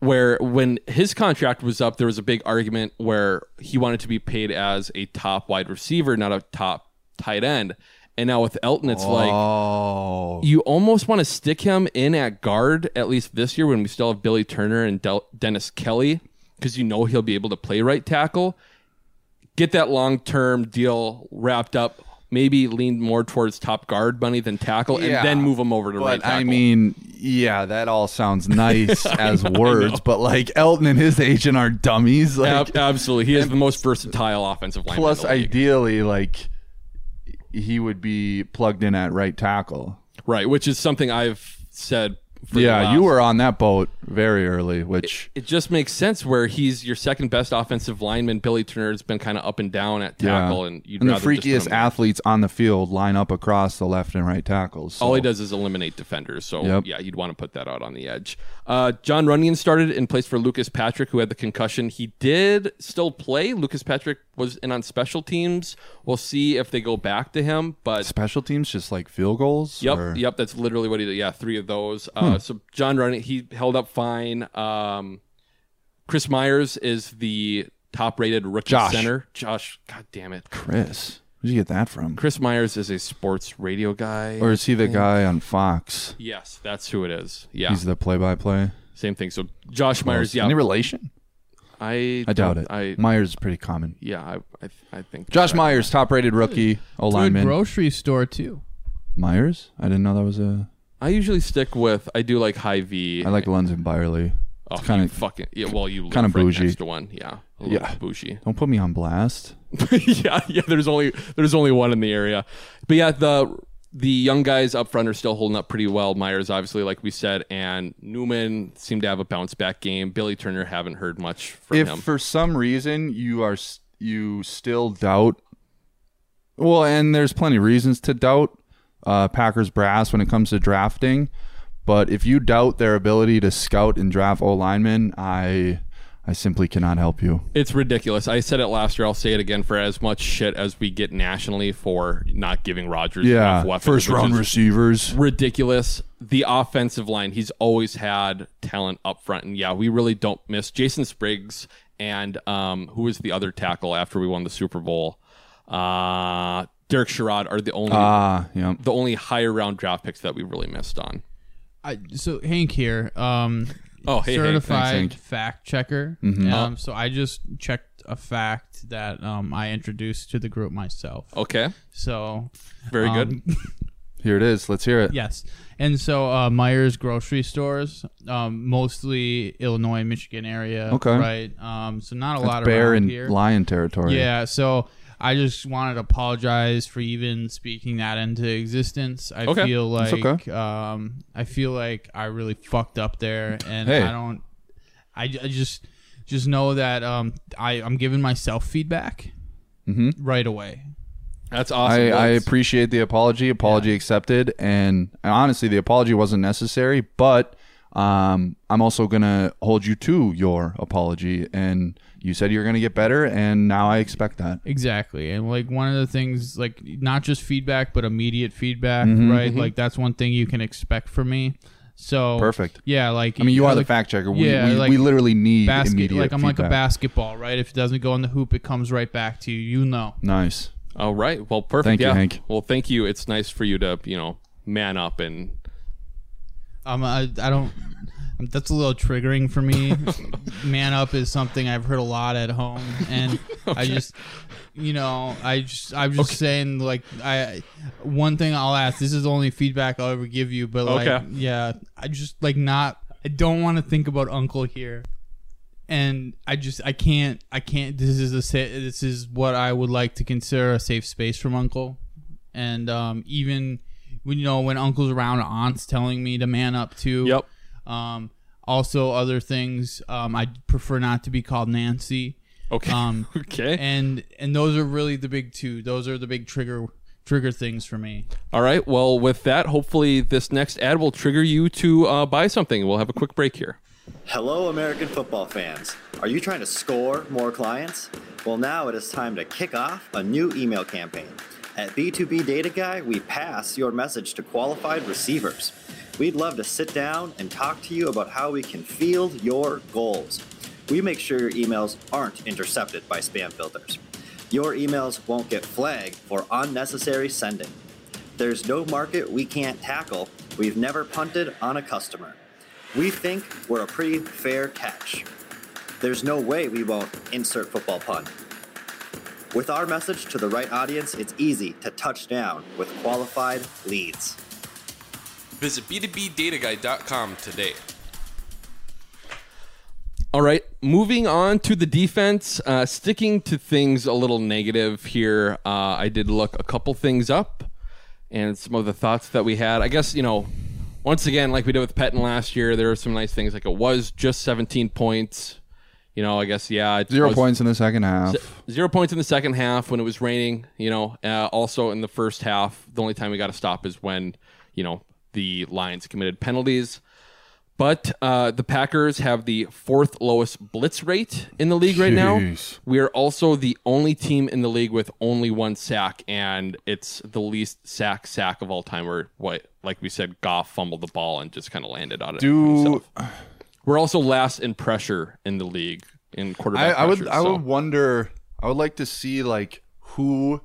Where when his contract was up, there was a big argument where he wanted to be paid as a top wide receiver, not a top tight end. And now with Elgton, it's like Oh. you almost want to stick him in at guard at least this year when we still have Billy Turner and Del- Dennis Kelly because you know he'll be able to play right tackle. Get that long term deal wrapped up. Maybe lean more towards top guard money than tackle, Yeah. and then move him over to right tackle. I mean, yeah, that all sounds nice as words, but like Elgton and his agent are dummies. Like, Ab- absolutely, he is the most versatile offensive line. plus, ideally, like he would be plugged in at right tackle. right? Which is something I've said. For Yeah, you were on that boat very early, which It just makes sense where he's your second best offensive lineman. Billy Turner has been kind of up and down at tackle, and you'd and the rather just put freakiest athletes on the field line up across the left and right tackles. So. All he does is eliminate defenders. So Yep. yeah, you'd want to put that out on the edge. Uh, Jon Runyan started in place for Lucas Patrick, who had the concussion. He did still play. Lucas Patrick was in on special teams. We'll see if they go back to him. But special teams just like field goals. Yep, or- yep. That's literally what he did. Yeah, three of those. Uh, so Jon Runyan, he held up fine. Um, Chris Myers is the top-rated rookie Josh. center. Josh, god damn it, Chris, where'd you get that from? Chris Myers is a sports radio guy. Or is he the guy on Fox? Yes, that's who it is. Yeah, He's the play-by-play. same thing. So Josh Myers, yeah, Any relation? I I doubt it. I Myers is pretty common. yeah, I I, I think Josh that- Myers, top-rated rookie, O To a lineman. grocery store too. Myers? I didn't know that was a. I usually stick with. I do like Hy-Vee. I like London Byerly. Oh, It's kind you of fucking yeah. Well, you kinda right bougie. next to one. Yeah, a little Yeah. bougie. Don't put me on blast. yeah, yeah. There's only there's only one in the area, but yeah, the the young guys up front are still holding up pretty well. Myers, obviously, like we said, and Newman seemed to have a bounce back game. Billy Turner, haven't heard much from if him. for some reason you are you still doubt, well, and there's plenty of reasons to doubt uh, Packers brass when it comes to drafting. But if you doubt their ability to scout and draft O linemen, I I simply cannot help you. It's ridiculous. I said it last year. I'll say it again. For as much shit as we get nationally for not giving Rodgers Yeah, enough weapons, first round receivers. ridiculous. The offensive line, he's always had talent up front, and yeah, we really don't miss Jason Spriggs and um, who was the other tackle after we won the Super Bowl? Uh, Derek Sherrod are the only Ah, yeah. the only higher round draft picks that we really missed on. I, so Hank here, um, Oh, hey, certified Thanks, Hank. fact checker. Mhm. Um, so I just checked a fact that um, I introduced to the group myself. Okay, So very good. um, Here it is. Let's hear it. Yes, and so uh, Myers grocery stores, um, mostly Illinois, Michigan area. Okay. right. Um, so not a lot bear around and here. lion territory. Yeah, so I just wanted to apologize for even speaking that into existence. I Okay. feel like okay. um, I feel like I really fucked up there, and Hey. I don't. I, I just just know that um, I I'm giving myself feedback Mhm. right away. That's awesome. I, I appreciate the apology. Apology accepted. And honestly, the apology wasn't necessary, but um, I'm also going to hold you to your apology. And you said you're going to get better, and now I expect that. Exactly. And like one of the things like not just feedback but immediate feedback, Mhm. right? Like that's one thing you can expect from me. So Perfect. Yeah, like I mean, you are the like, fact checker. We, yeah, we, like we literally need basket immediate like I'm like a basketball, right? If it doesn't go in the hoop, it comes right back to you. You know. Nice. All right. Well, perfect. Thank you, yeah. Hank. Well, thank you. It's nice for you to, you know, man up and Um, I, I don't. That's a little triggering for me. Man up is something I've heard a lot at home, and I just, you know, I just, I'm just saying, like, I, one thing I'll ask. This is the only feedback I'll ever give you, but like, Okay. yeah, I just like not. I don't want to think about Uncle here, and I just, I can't, I can't. This is a, sa- this is what I would like to consider a safe space from Uncle, and um, even when you know when Uncle's around, Aunt's telling me to man up too. Yep. Um, also, other things. Um, I prefer not to be called Nancy. Okay. Um, okay. and and those are really the big two. Those are the big trigger trigger things for me. All right. Well, with that, hopefully this next ad will trigger you to uh, buy something. We'll have a quick break here. Hello, American football fans. Are you trying to score more clients? Well, now it is time to kick off a new email campaign. At B2B Data Guy, we pass your message to qualified receivers. We'd love to sit down and talk to you about how we can field your goals. We make sure your emails aren't intercepted by spam filters. Your emails won't get flagged for unnecessary sending. There's no market we can't tackle. We've never punted on a customer. We think we're a pretty fair catch. There's no way we won't insert football pun. With our message to the right audience, it's easy to touch down with qualified leads. Visit b2bdataguide.com today. All right, moving on to the defense. Uh, sticking to things a little negative here, uh, I did look a couple things up and some of the thoughts that we had. I guess, you know, once again, like we did with Pettine last year, there were some nice things. Like it was just 17 points. You know, I guess, yeah. it Zero was- points in the second half. Zero points in the second half when it was raining. You know, uh, also in the first half, the only time we got to stop is when you know the Lions committed penalties. But uh, the Packers have the fourth lowest blitz rate in the league right now. We are also the only team in the league with only one sack, and it's the least sack sack of all time. Where what, like we said, Goff fumbled the ball and just kind of landed on it. Do himself. We're also last in pressure in the league in I, quarterback. I would pressure, I so- would wonder I would like to see like who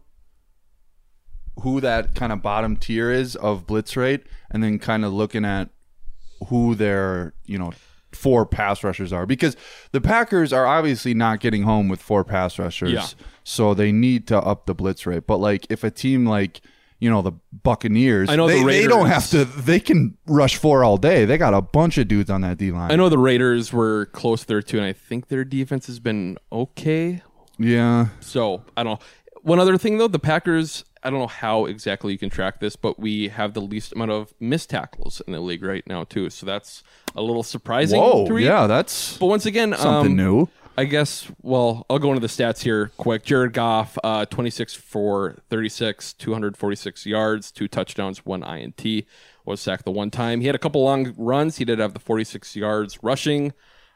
who that kind of bottom tier is of blitz rate and then kind of looking at who their you know four pass rushers are because the Packers are obviously not getting home with four pass rushers Yeah. so they need to up the blitz rate but like if a team like you know the Buccaneers I know the they, they don't have to they can rush four all day they got a bunch of dudes on that D line I know the Raiders were close there too, and I think their defense has been okay. yeah So I don't know. One other thing though, the Packers. I don't know how exactly you can track this, but we have the least amount of missed tackles in the league right now too. So that's a little surprising. Whoa, yeah, that's But once again, something um, new. I guess. Well, I'll go into the stats here quick. Jared Goff, uh, 26 for 36, 246 yards, two touchdowns, one INT. Was sacked the one time. He had a couple long runs. He did have the 46 yards rushing.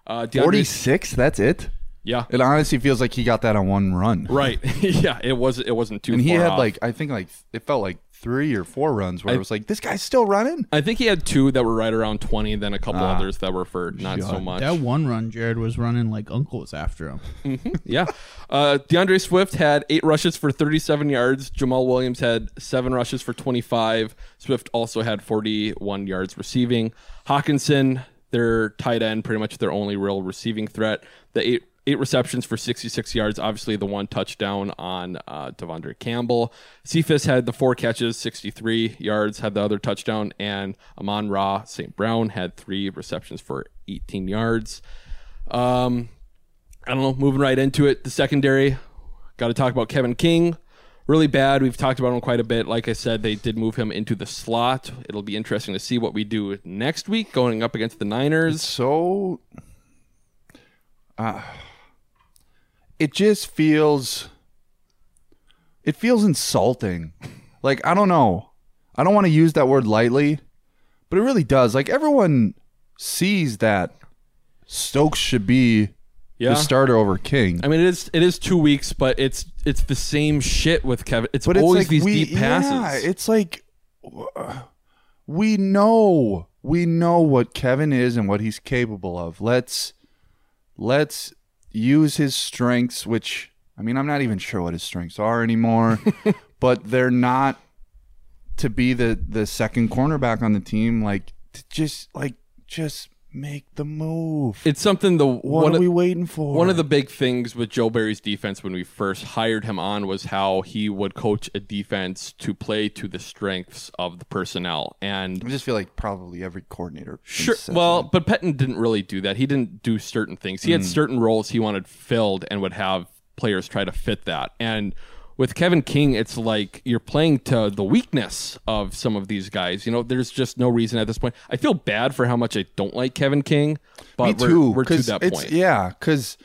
Uh, DeAndre- 46. That's it. Yeah. It honestly feels like he got that on one run. Right. yeah. It was. It wasn't too. and he had off. like I think like it felt like three or four runs where I- it was like this guy's still running. I think he had two that were right around 20, then a couple Ah. others that were for not so much. That one run, Jared was running like Uncle was after him. yeah. Uh, DeAndre Swift had eight rushes for 37 yards. Jamaal Williams had seven rushes for 25. Swift also had 41 yards receiving. Hockenson, their tight end, pretty much their only real receiving threat. The eight eight receptions for 66 yards. Obviously, the one touchdown on uh, De'Vondre Campbell. Cephus had the four catches, 63 yards, had the other touchdown, and Amon Ra St. Brown had three receptions for 18 yards. Um, I don't know, moving right into it. The secondary, got to talk about Kevin King. Really bad. We've talked about him quite a bit. Like I said, they did move him into the slot. It'll be interesting to see what we do next week going up against the Niners. so uh, it just feels it feels insulting. Like I don't know. I don't want to use that word lightly, but it really does. Like everyone sees that Stokes should be Yeah. the starter over King. I mean, it is it is two weeks, but it's it's the same shit with Kevin. It's but always it's like these we, deep passes. Yeah, it's like we know we know what Kevin is and what he's capable of. Let's let's use his strengths, which I mean, I'm not even sure what his strengths are anymore, but they're not to be the the second cornerback on the team. Like to just like just make the move. It's something the What one are of- we waiting for? One of the big things with Joe Barry's defense when we first hired him on was how he would coach a defense to play to the strengths of the personnel. And I just feel like probably every coordinator. Sure. says Well, but Pettine didn't really do that. He didn't do certain things. He had Mm. certain roles he wanted filled and would have players try to fit that. And with Kevin King, it's like you're playing to the weakness of some of these guys. You know, there's just no reason at this point. I feel bad for how much I don't like Kevin King, but Me we're, too. we're to that it's- point. Yeah, because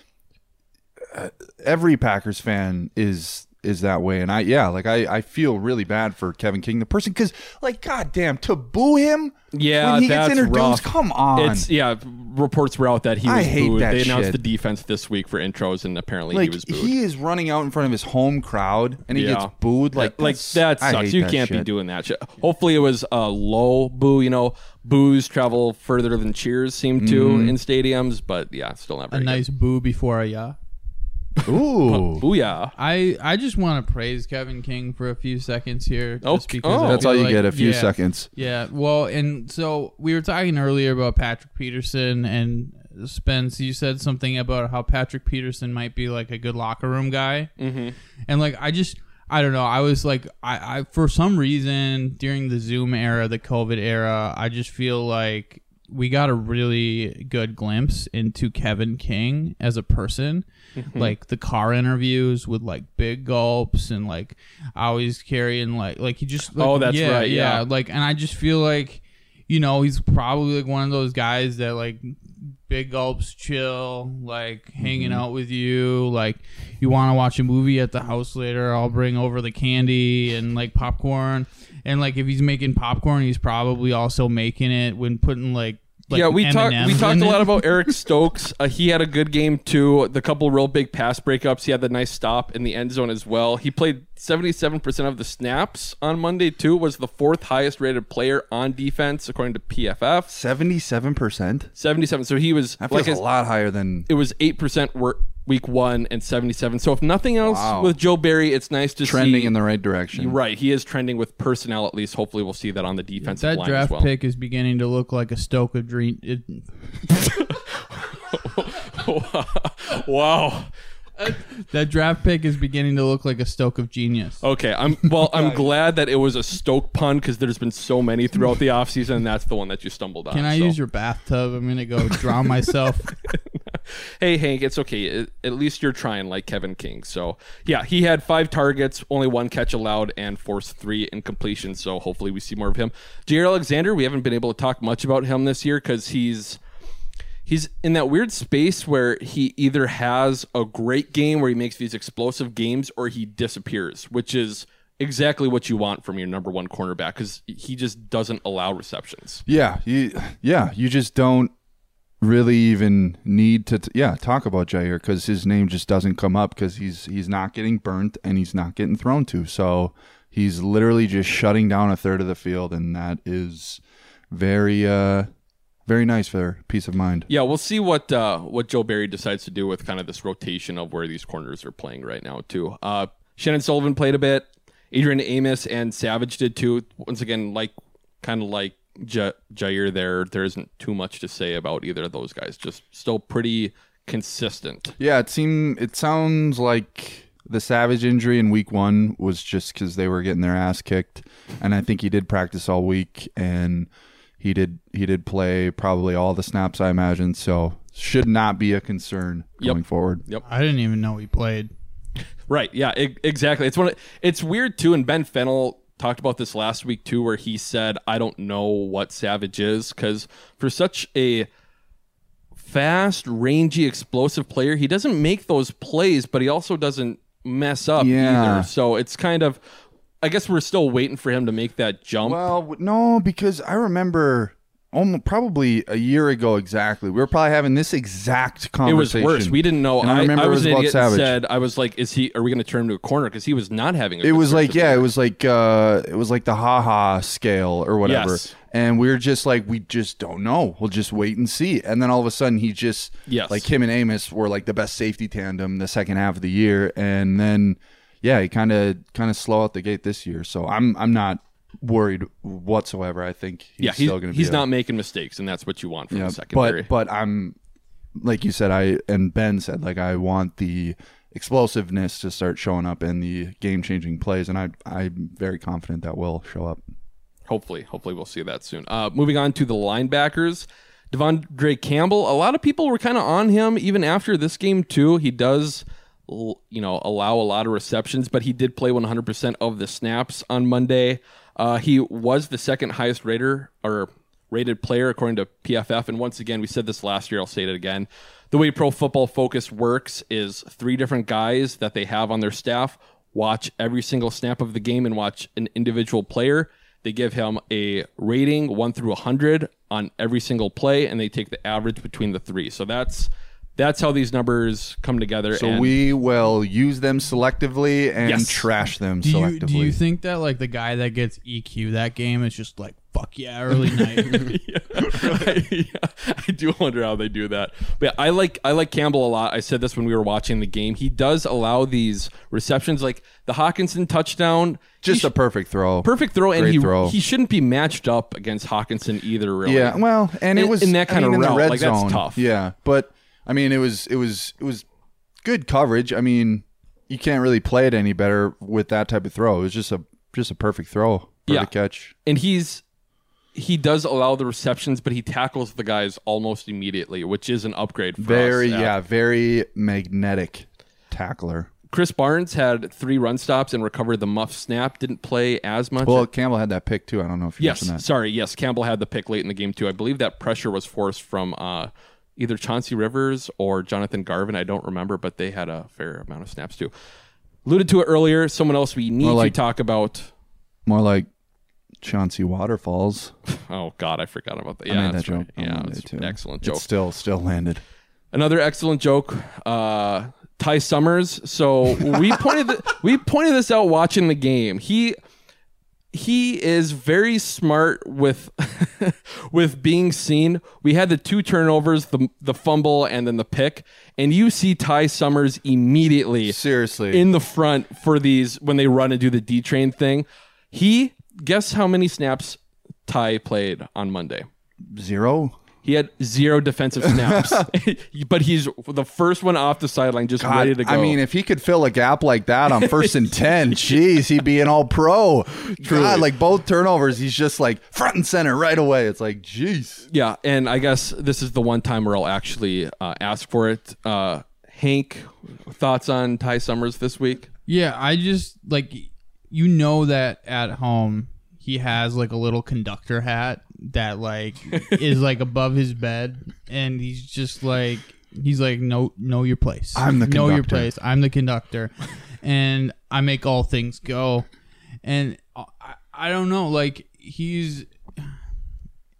uh, every Packers fan is is that way, and I yeah, like I I feel really bad for Kevin King, the person, because like goddamn to boo him. Yeah, when he gets that's introduced, rough. come on. It's yeah. Reports were out that he I was hate booed. that they announced shit. the defense this week for intros, and apparently like he was booed. he is running out in front of his home crowd, and he Yeah. gets booed. Like like that sucks. You that can't be doing that shit. Hopefully, it was a low boo. You know, boos travel further than cheers seem to Mhm. in stadiums, but yeah, still not A very nice boo before a yeah. Ooh, booyah! I I just want to praise Kevin King for a few seconds here. Just Okay. because Oh. That's all you like- get, a few yeah. seconds. Yeah. Well, and so we were talking earlier about Patrick Peterson and Spence. You said something about how Patrick Peterson might be like a good locker room guy, mm-hmm. and like I just. I don't know. I was like, I, I for some reason during the Zoom era, the COVID era, I just feel like we got a really good glimpse into Kevin King as a person. Mhm. Like the car interviews with like big gulps and like always carrying like like he just like, Oh, that's yeah, right, yeah. like and I just feel like you know he's probably like one of those guys that like big gulps chill like hanging Mm-hmm. out with you like you want to watch a movie at the house later i'll bring over the candy and like popcorn and like if he's making popcorn he's probably also making it when putting like, like yeah, we talked. We talked a lot about Eric Stokes. Uh, he had a good game too. The couple real big pass breakups. He had the nice stop in the end zone as well. He played seventy-seven percent of the snaps on Monday too. Was the fourth highest rated player on defense according to PFF. Seventy-seven percent. Seventy-seven. So he was That feels like a I- lot higher than It was eight percent week one and seventy-seven. So if nothing else Wow. with Joe Barry, it's nice to trending see. in the right direction. Right, he is trending with personnel at least. Hopefully, we'll see that on the defensive that line draft as well. pick is beginning to look like a stoke of dream it, wow. That draft pick is beginning to look like a stoke of genius Okay, I'm well. I'm glad that it was a Stoke pun because there's been so many throughout the offseason, and that's the one that you stumbled on. can i so. use your bathtub i'm gonna go drown myself Hey Hank, it's okay. At- least you're trying, like Kevin King. So yeah, he had five targets, only one catch allowed, and forced three incompletions. So hopefully we see more of him. Jaire Alexander, we haven't been able to talk much about him this year because he's he's in that weird space where he either has a great game where he makes these explosive games or he disappears, which is exactly what you want from your number one cornerback because he just doesn't allow receptions. Yeah, you, yeah, you just don't really even need to t- yeah talk about Jaire because his name just doesn't come up because he's he's not getting burnt and he's not getting thrown to. So he's literally just shutting down a third of the field, and that is very uh very nice for peace of mind. Yeah, we'll see what uh, what Joe Barry decides to do with kind of this rotation of where these corners are playing right now too. Uh, Chandon Sullivan played a bit. Adrian Amos and Savage did too. Once again, like kind of like J- Jaire, there there isn't too much to say about either of those guys. Just still pretty consistent. Yeah, it seemed it sounds like the Savage injury in week one was just because they were getting their ass kicked, and I think he did practice all week and he did he did play probably all the snaps I imagine. So should not be a concern Yep. going forward. Yep. I didn't even know he played. Right. Yeah. e- exactly. It's one. Of, it's weird too. And Ben Fennell talked about this last week too, where he said, "I don't know what Savage is because for such a fast, rangy, explosive player, he doesn't make those plays, but he also doesn't mess up Yeah. either. So it's kind of." I guess we're still waiting for him to make that jump. Well, no, because I remember almost probably a year ago exactly. We were probably having this exact conversation. it was conversation. worse. We didn't know. And I, remember I it was, an about idiot and Savage. said, "I was like, is he? Are we going to turn him to a corner? Because he was not having. A it good was like yeah, it was like uh it was like the haha scale or whatever. Yes. And we were just like, we just don't know. We'll just wait and see. And then all of a sudden, he just Yes. like him and Amos were like the best safety tandem the second half of the year. And then yeah, he kind of kind of slow out the gate this year. So I'm I'm not worried whatsoever. I think he's yeah, he's, still going to be he's a- not making mistakes, and that's what you want from yeah, the secondary. but but I'm like you said, I and Ben said like I want the explosiveness to start showing up in the game changing plays, and I I'm very confident that will show up. hopefully, hopefully we'll see that soon. Uh, moving on to the linebackers, De'Vondre Campbell. A lot of people were kind of on him even after this game too. He does, you know, allow a lot of receptions, but he did play 100% of the snaps on Monday. Uh, he was the second highest rater or rated player according to PFF. And once again, we said this last year. I'll say it again. The way Pro Football Focus works is three different guys that they have on their staff watch every single snap of the game and watch an individual player. They give him a rating one through 100 on every single play, and they take the average between the three. So that's that's how these numbers come together. So and we will use them selectively and Yes. trash them Do you selectively. do you think that like the guy that gets EQ that game is just like fuck yeah early night? yeah, I do wonder how they do that. But yeah, I like I like Campbell a lot. I said this when we were watching the game. He does allow these receptions, like the Hockenson touchdown. Just he a perfect throw. perfect throw, and Great he throw. he shouldn't be matched up against Hockenson either. Really, Yeah, well, and it In- was in that kind I mean, of in the route. red like zone. that's tough. Yeah, but I mean, it was it was it was good coverage. I mean, you can't really play it any better with that type of throw. It was just a just a perfect throw, perfect Yeah. catch. and he's he does allow the receptions, but he tackles the guys almost immediately, which is an upgrade. For Very yeah, very magnetic tackler. Krys Barnes had three run stops and recovered the muff snap. Didn't play as much. Well, Campbell had that pick too. I don't know if you yes, mentioned that. sorry. Yes, Campbell had the pick late in the game too. I believe that pressure was forced from uh, either Chauncey Rivers or Jonathan Garvin. I don't remember, but they had a fair amount of snaps too. Alluded to it earlier. Someone else we need More like- to talk about. More like Chauncey Waterfalls. Oh God, I forgot about that. I Yeah, made that's that right. joke on Yeah, Monday, it's too. excellent It joke. still still landed. Another excellent joke. Uh, Ty Summers. So we pointed th- we pointed this out watching the game. He he is very smart with with being seen. We had the two turnovers, the the fumble, and then the pick, and you see Ty Summers immediately seriously in the front for these when they run and do the D train thing. He guess how many snaps Ty played on Monday. Zero. He had zero defensive snaps, but he's the first one off the sideline, just God, ready to go. I mean, if he could fill a gap like that on first and ten, jeez, he'd be an all pro. Truly. God, like both turnovers, he's just like front and center right away. It's like, jeez. yeah, and I guess this is the one time where I'll actually uh, ask for it. Uh, Hank, thoughts on Ty Summers this week? Yeah, I just like you know that at home he has like a little conductor hat that like is like above his bed, and he's just like he's like know know your place. I'm the conductor. know your place. I'm the conductor, and I make all things go. And I, I don't know, like he's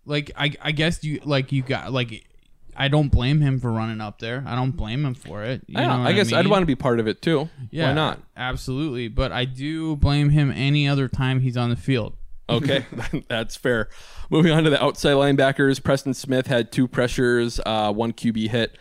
like I I guess you like you got like I don't blame him for running up there. I don't blame him for it. You I, know don't- what I guess I'd mean? want to be part of it too. Yeah, Why not? Absolutely, but I do blame him any other time he's on the field. Okay, that's fair. Moving on to the outside linebackers, Preston Smith had two pressures, uh, one QB hit.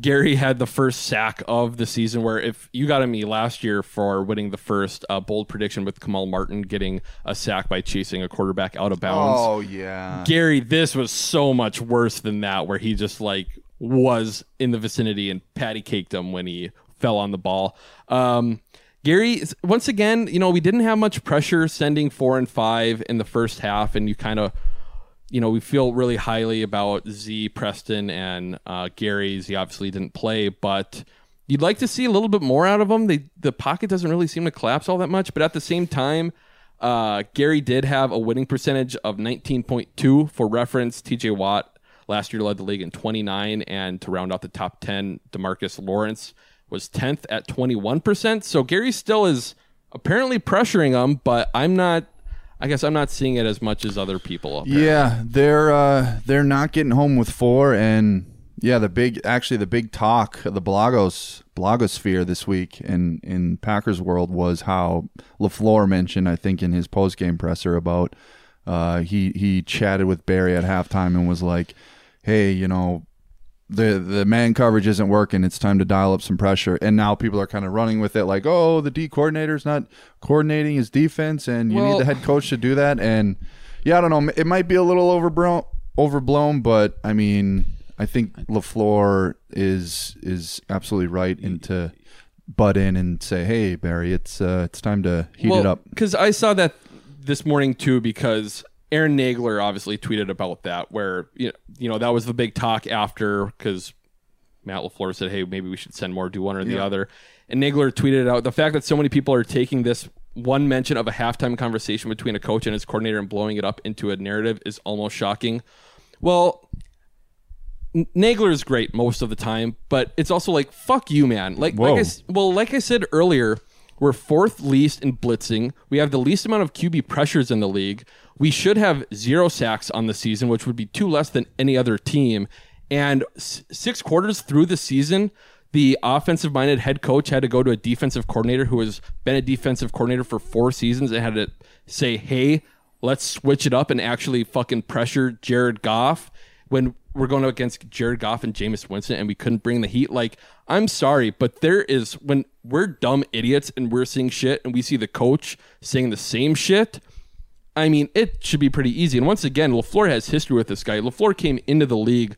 Gary had the first sack of the season. Where if you got me last year for winning the first uh, bold prediction with Kamal Martin getting a sack by chasing a quarterback out of bounds. Oh yeah. Gary, this was so much worse than that, where he just like was in the vicinity and patty caked him when he fell on the ball. Um, Gary, once again, you know, we didn't have much pressure sending four and five in the first half, and you kind of, you know, we feel really highly about Z, Preston, and uh, Gary. Z obviously didn't play, but you'd like to see a little bit more out of them. They, the pocket doesn't really seem to collapse all that much, but at the same time, uh, Gary did have a winning percentage of 19.2 for reference. TJ Watt last year led the league in 29, and to round out the top 10, Demarcus Lawrence was 10th at 21%. So Gary still is apparently pressuring them, but I'm not. I guess I'm not seeing it as much as other people. apparently. Yeah, they're uh, they're not getting home with four, and yeah, the big actually the big talk of the blogos blogosphere this week in in Packers world was how LaFleur mentioned, I think, in his post game presser about uh, he he chatted with Barry at halftime and was like, hey, you know. The the man coverage isn't working. It's time to dial up some pressure. And now people are kind of running with it, like, oh, the D coordinator's not coordinating his defense, and you Well- need the head coach to do that. And yeah, I don't know. It might be a little overblown, overblown, but I mean, I think LaFleur is is absolutely right and to butt in and say, "Hey, Barry, it's uh, it's time to heat it up." Because I saw that this morning too, because Aaron Nagler obviously tweeted about that, where you know, you know that was the big talk after because Matt LaFleur said, "Hey, maybe we should send more, do one or the Yeah. other," and Nagler tweeted out the fact that so many people are taking this one mention of a halftime conversation between a coach and his coordinator and blowing it up into a narrative is almost shocking. Well, Nagler is great most of the time, but it's also like fuck you, man. Like, like I, well, like I said earlier, we're fourth least in blitzing. We have the least amount of QB pressures in the league. We should have zero sacks on the season, which would be two less than any other team. And six quarters through the season, the offensive-minded head coach had to go to a defensive coordinator who has been a defensive coordinator for four seasons and had to say, "Hey, let's switch it up and actually fucking pressure Jared Goff." when we're going up against Jared Goff and Jameis Winston and we couldn't bring the heat. Like, I'm sorry, but there is when we're dumb idiots and we're seeing shit and we see the coach saying the same shit. I mean, it should be pretty easy. And once again, LaFleur has history with this guy. LaFleur came into the league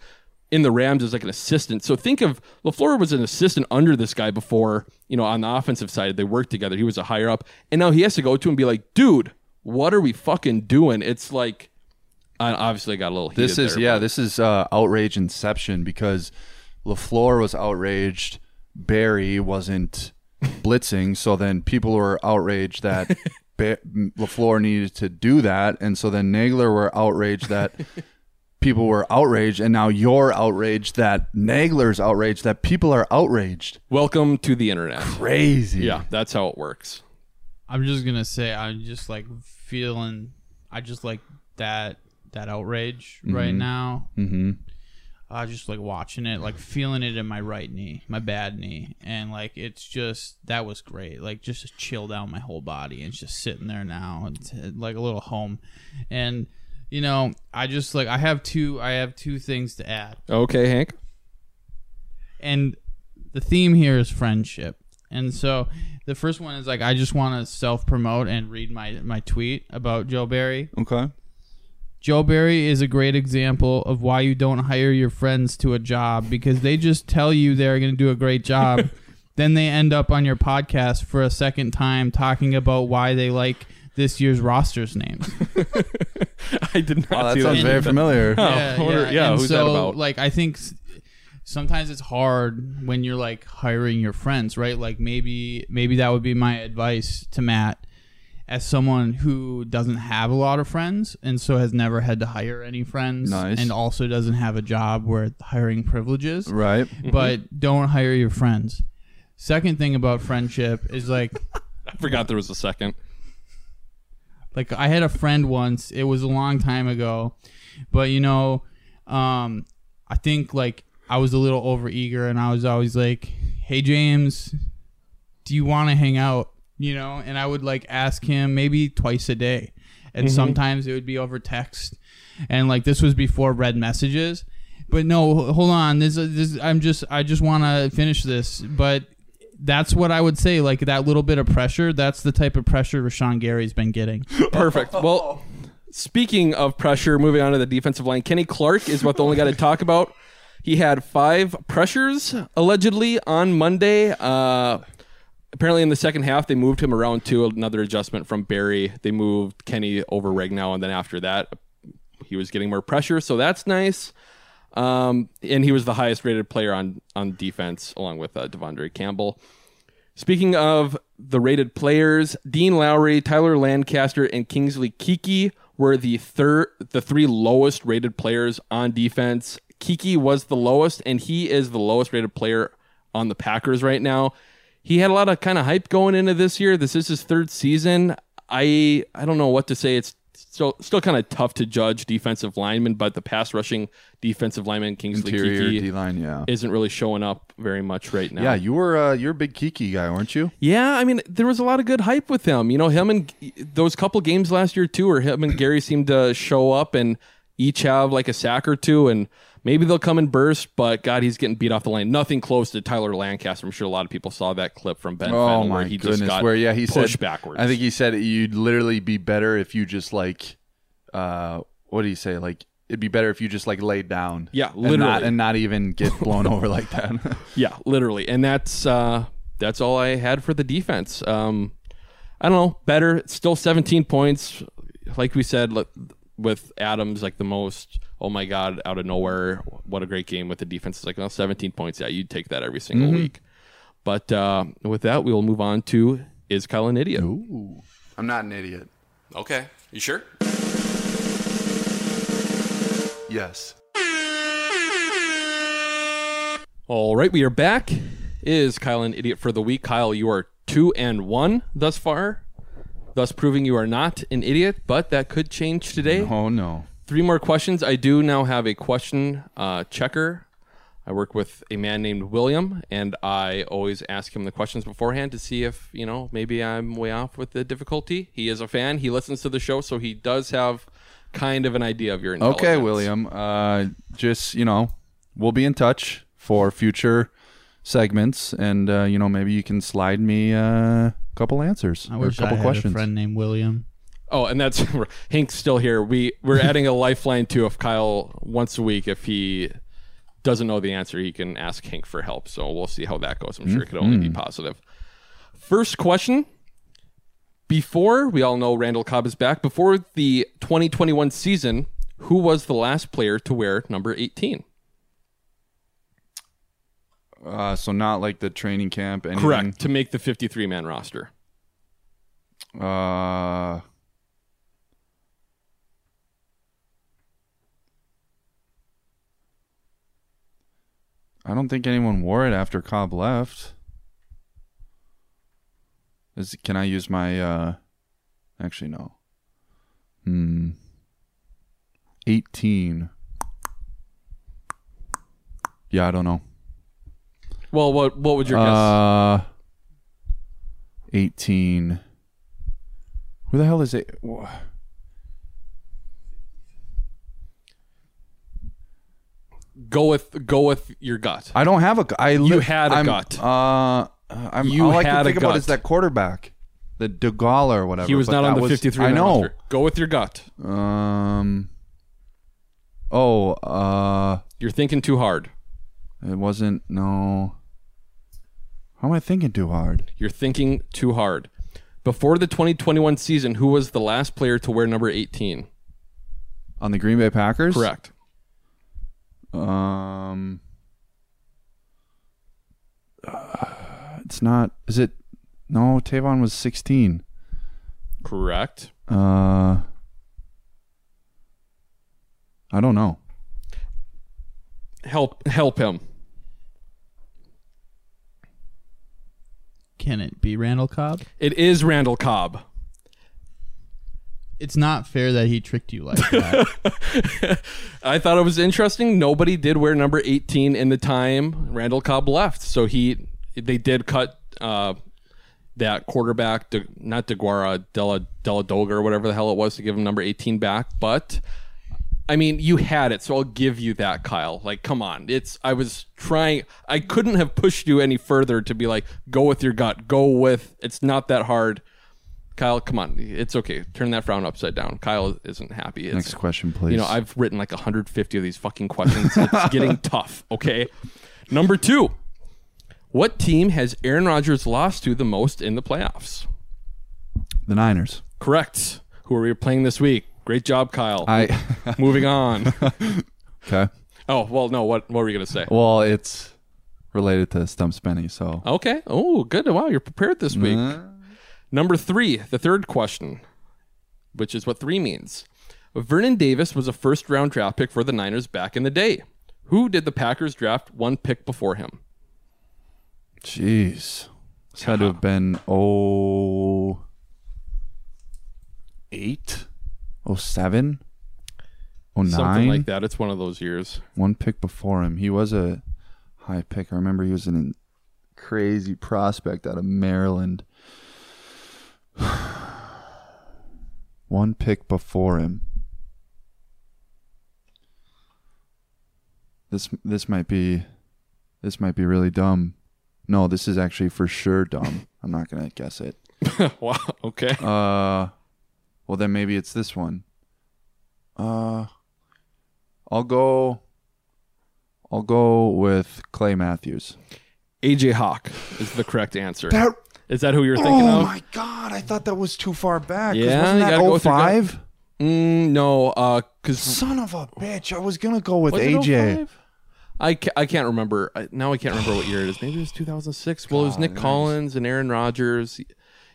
in the Rams as like an assistant. So think of LaFleur was an assistant under this guy before, you know, on the offensive side. They worked together. He was a higher up. And now he has to go to him and be like, dude, what are we fucking doing? It's like, I obviously got a little heated This is there, yeah, but- this is uh, outrage inception because LaFleur was outraged. Barry wasn't blitzing, so then people were outraged that ba- LaFleur needed to do that, and so then Nagler were outraged that people were outraged, and now you're outraged that Nagler's outraged that people are outraged. Welcome to the internet. Crazy. Yeah, that's how it works. I'm just gonna say I'm just like feeling I just like that that outrage right Mhm. now. Mm-hmm. I just like watching it, like feeling it in my right knee, my bad knee, and like it's just that was great. Like just chill down my whole body and just sitting there now, and like a little home. And you know, I just like I have two I have two things to add. Okay, Hank. And the theme here is friendship. And so the first one is like I just want to self promote and read my my tweet about Joe Barry. Okay. Joe Barry is a great example of why you don't hire your friends to a job because they just tell you they're going to do a great job. then they end up on your podcast for a second time talking about why they like this year's roster's names. I did not. Oh, that see sounds very familiar. Oh, yeah, I yeah. yeah, who's so, that about? Like, I think sometimes it's hard when you're like hiring your friends, right? Like maybe maybe that would be my advice to Matt. As someone who doesn't have a lot of friends and so has never had to hire any friends Nice. and also doesn't have a job where hiring privileges. Right. But don't hire your friends. Second thing about friendship is like I forgot there was a second. like I had a friend once. It was a long time ago, but you know, um, I think like I was a little overeager, and I was always like, "Hey James, do you want to hang out?" You know, and I would like ask him maybe twice a day, and Mhm. sometimes it would be over text, and like this was before red messages. But no, hold on. This, this I'm just I just want to finish this, but that's what I would say. Like that little bit of pressure. That's the type of pressure Rashan Gary's been getting. Perfect. Well, speaking of pressure, moving on to the defensive line, Kenny Clark is what the only guy to talk about. He had five pressures allegedly on Monday. Uh, apparently, in the second half, they moved him around to another adjustment from Barry. They moved Kenny over Regnow, and then after that, he was getting more pressure. So that's nice. Um, and he was the highest rated player on on defense, along with uh, De'Vondre Campbell. Speaking of the rated players, Dean Lowry, Tyler Lancaster, and Kingsley Keke were the third, the three lowest rated players on defense. Keke was the lowest, and he is the lowest rated player on the Packers right now. He had a lot of kind of hype going into this year. This is his third season. I I don't know what to say. It's still still kind of tough to judge defensive linemen, but the pass rushing defensive lineman Kingsley Interior Keke D-line, yeah. isn't really showing up very much right now. Yeah, you were uh, you're a big Keke guy, weren't you? Yeah, I mean, there was a lot of good hype with him. You know, him and those couple games last year too, where him and Gary seemed to show up and each have like a sack or two, and maybe they'll come and burst. But God, he's getting beat off the lane. Nothing close to Tyler Lancaster. I'm sure a lot of people saw that clip from Ben. oh my where he goodness! just got where yeah, he pushed said backwards. I think he said you'd literally be better if you just like, uh, what do you say? Like it'd be better if you just like laid down. Yeah, and not, literally. and not even get blown over like that. Yeah, literally, and that's uh, that's all I had for the defense. Um, I don't know, better. Still 17 points, like we said with Adams, like the most. Oh my God, out of nowhere, what a great game with the defense. It's like, well, 17 points. Yeah, you'd take that every single Mhm. week. But uh, with that, we will move on to is Kyle an idiot? Ooh, I'm not an idiot. Okay. You sure? Yes. All right, we are back. Is Kyle an idiot for the week? Kyle, you are two and one thus far, thus proving you are not an idiot. But that could change today. Oh no. Three more questions. I do now have a question uh, checker. I work with a man named William, and I always ask him the questions beforehand to see if you know maybe I'm way off with the difficulty. He is a fan. He listens to the show, so he does have kind of an idea of your intelligence. Okay, William. Uh, just you know, we'll be in touch for future segments, and uh, you know, maybe you can slide me uh, a couple answers I or wish a couple I had questions. a friend named William. Oh, and that's Hank's still here. We we're adding a lifeline to If Kyle once a week, if he doesn't know the answer, he can ask Hank for help. So we'll see how that goes. I'm sure it could only be Mhm. positive. First question. Before we all know Randall Cobb is back, before the 2021 season, who was the last player to wear number 18? Uh, so not like the training camp. Anything. Correct. To make the 53 man roster. Uh, I don't think anyone wore it after Cobb left. Is can I use my uh actually no. Hmm. 18. Yeah, I don't know. Well, what what would your guess? Uh 18. Who the hell is it? Go with go with your gut. I don't have a. I You li- had a I'm- gut. Uh, I'm, You all I had can a think about is that quarterback, the DeGala or whatever. He was but not on the was- 53 I man know. roster. Go with your gut. Um. Oh, uh, You're thinking too hard. it wasn't. No. How am I thinking too hard? You're thinking too hard. Before the 2021 season, who was the last player to wear number 18? On the Green Bay Packers? Correct. Um. uh, it's not. Is it? No, Tavon was 16. Correct. Uh, I don't know. Help help him. Can it be Randall Cobb? It is Randall Cobb. It's not fair that he tricked you like that. I thought it was interesting. Nobody did wear number 18 in the time Randall Cobb left. So he they did cut uh, that quarterback, De, not DeGuara, Della Deladoga or whatever the hell it was to give him number 18 back. But I mean, you had it, so I'll give you that, Kyle. Like, come on. It's I was trying I couldn't have pushed you any further to be like, go with your gut. Go with it's not that hard. Kyle, come on. It's okay. Turn that frown upside down. Kyle isn't happy. It's, Next question, please. You know, I've written like 150 of these fucking questions. It's getting tough, okay? Number two. What team has Aaron Rodgers lost to the most in the playoffs? The Niners. Correct. Who are we playing this week? Great job, Kyle. I Moving on. okay. Oh, well, no. What, what were you going to say? Well, it's related to Stump Spenny, so Okay. Oh, good. Wow, you're prepared this week. Uh. Number three, the third question, which is what three means. Vernon Davis was a first round draft pick for the Niners back in the day. Who did the Packers draft one pick before him? Jeez. This had to have been oh eight, oh seven, oh nine. Something like that. It's one of those years. One pick before him. He was a high pick. I remember he was an crazy prospect out of Maryland. One pick before him. This this might be this might be really dumb. No, this is actually for sure dumb. I'm not gonna guess it. wow. Okay. Uh, well then maybe it's this one. Uh, I'll go. I'll go with Clay Matthews. AJ Hawk is the correct answer. That- is that who you're thinking of? oh of? my god! I thought that was too far back. 'cause Yeah, wasn't you that gotta go with your gut. 05? Mm, no, uh, because Son of a bitch! I was gonna go with AJ. I, ca- I can't remember. I, now I can't remember what year it is. Maybe it was 2006. Well, it was Nick Collins and Aaron Rodgers.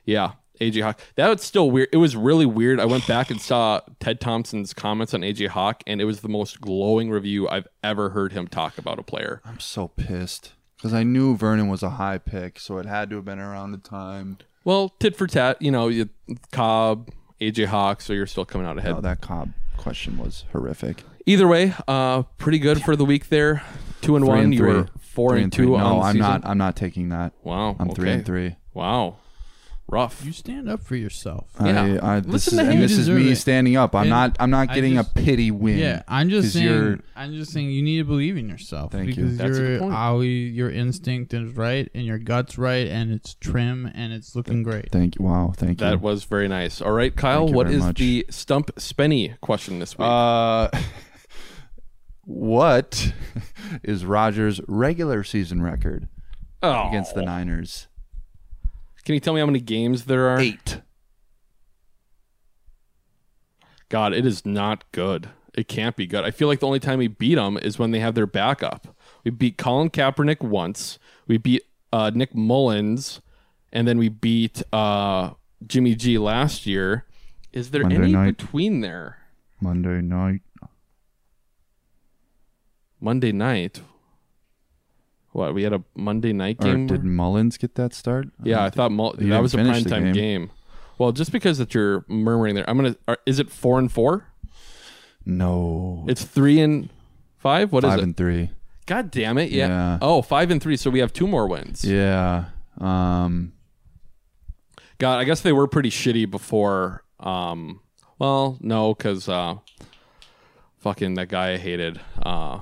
Yeah, AJ Hawk. That was still weird. It was really weird. I went back and saw Ted Thompson's comments on AJ Hawk, and it was the most glowing review I've ever heard him talk about a player. I'm so pissed because I knew Vernon was a high pick, so it had to have been around the time. Well, tit for tat, you know, you, Cobb, AJ Hawk, so you're still coming out ahead. Oh, that Cobb question was horrific. Either way, uh, pretty good for the week there. Two and Three one. and you three. were four Three and, three. two. No, on the I'm season. not. I'm not taking that. Wow. I'm three and three. Wow. Rough. You stand up for yourself. Yeah. I, I, this Listen is, to him. and You this is deserve me it. standing up. I'm And not. I'm not I getting just- a pity win. Yeah, I'm just 'cause saying. you're- I'm just saying you need to believe in yourself Thank you. because That's a good your point. always your instinct is right and your gut's right and it's trim and it's looking great. Thank you. Wow. Thank you. That was very nice. All right, Kyle, Thank you what very is much. the stump spenny question this week? Uh, what is Rodgers' regular season record oh. against the Niners? Can you tell me how many games there are? Eight. God, it is not good. It can't be good. I feel like the only time we beat them is when they have their backup. We beat Colin Kaepernick once. We beat uh, Nick Mullens, and then we beat uh, Jimmy G last year. Is there Monday any night. between there? Monday night. Monday night. What? We had a Monday night Or game. did Mullens get that start? Yeah, I thought Mull- that was a finish the primetime game. game. Well, just because that you're murmuring there, I'm gonna. Are, is it four and four? No. It's three and five. What is Five it? and three. God damn it! Yeah. Yeah. Oh, five and three. So we have two more wins. Yeah. Um. God, I guess they were pretty shitty before. Um. Well, no, because uh, fucking that guy I hated, uh,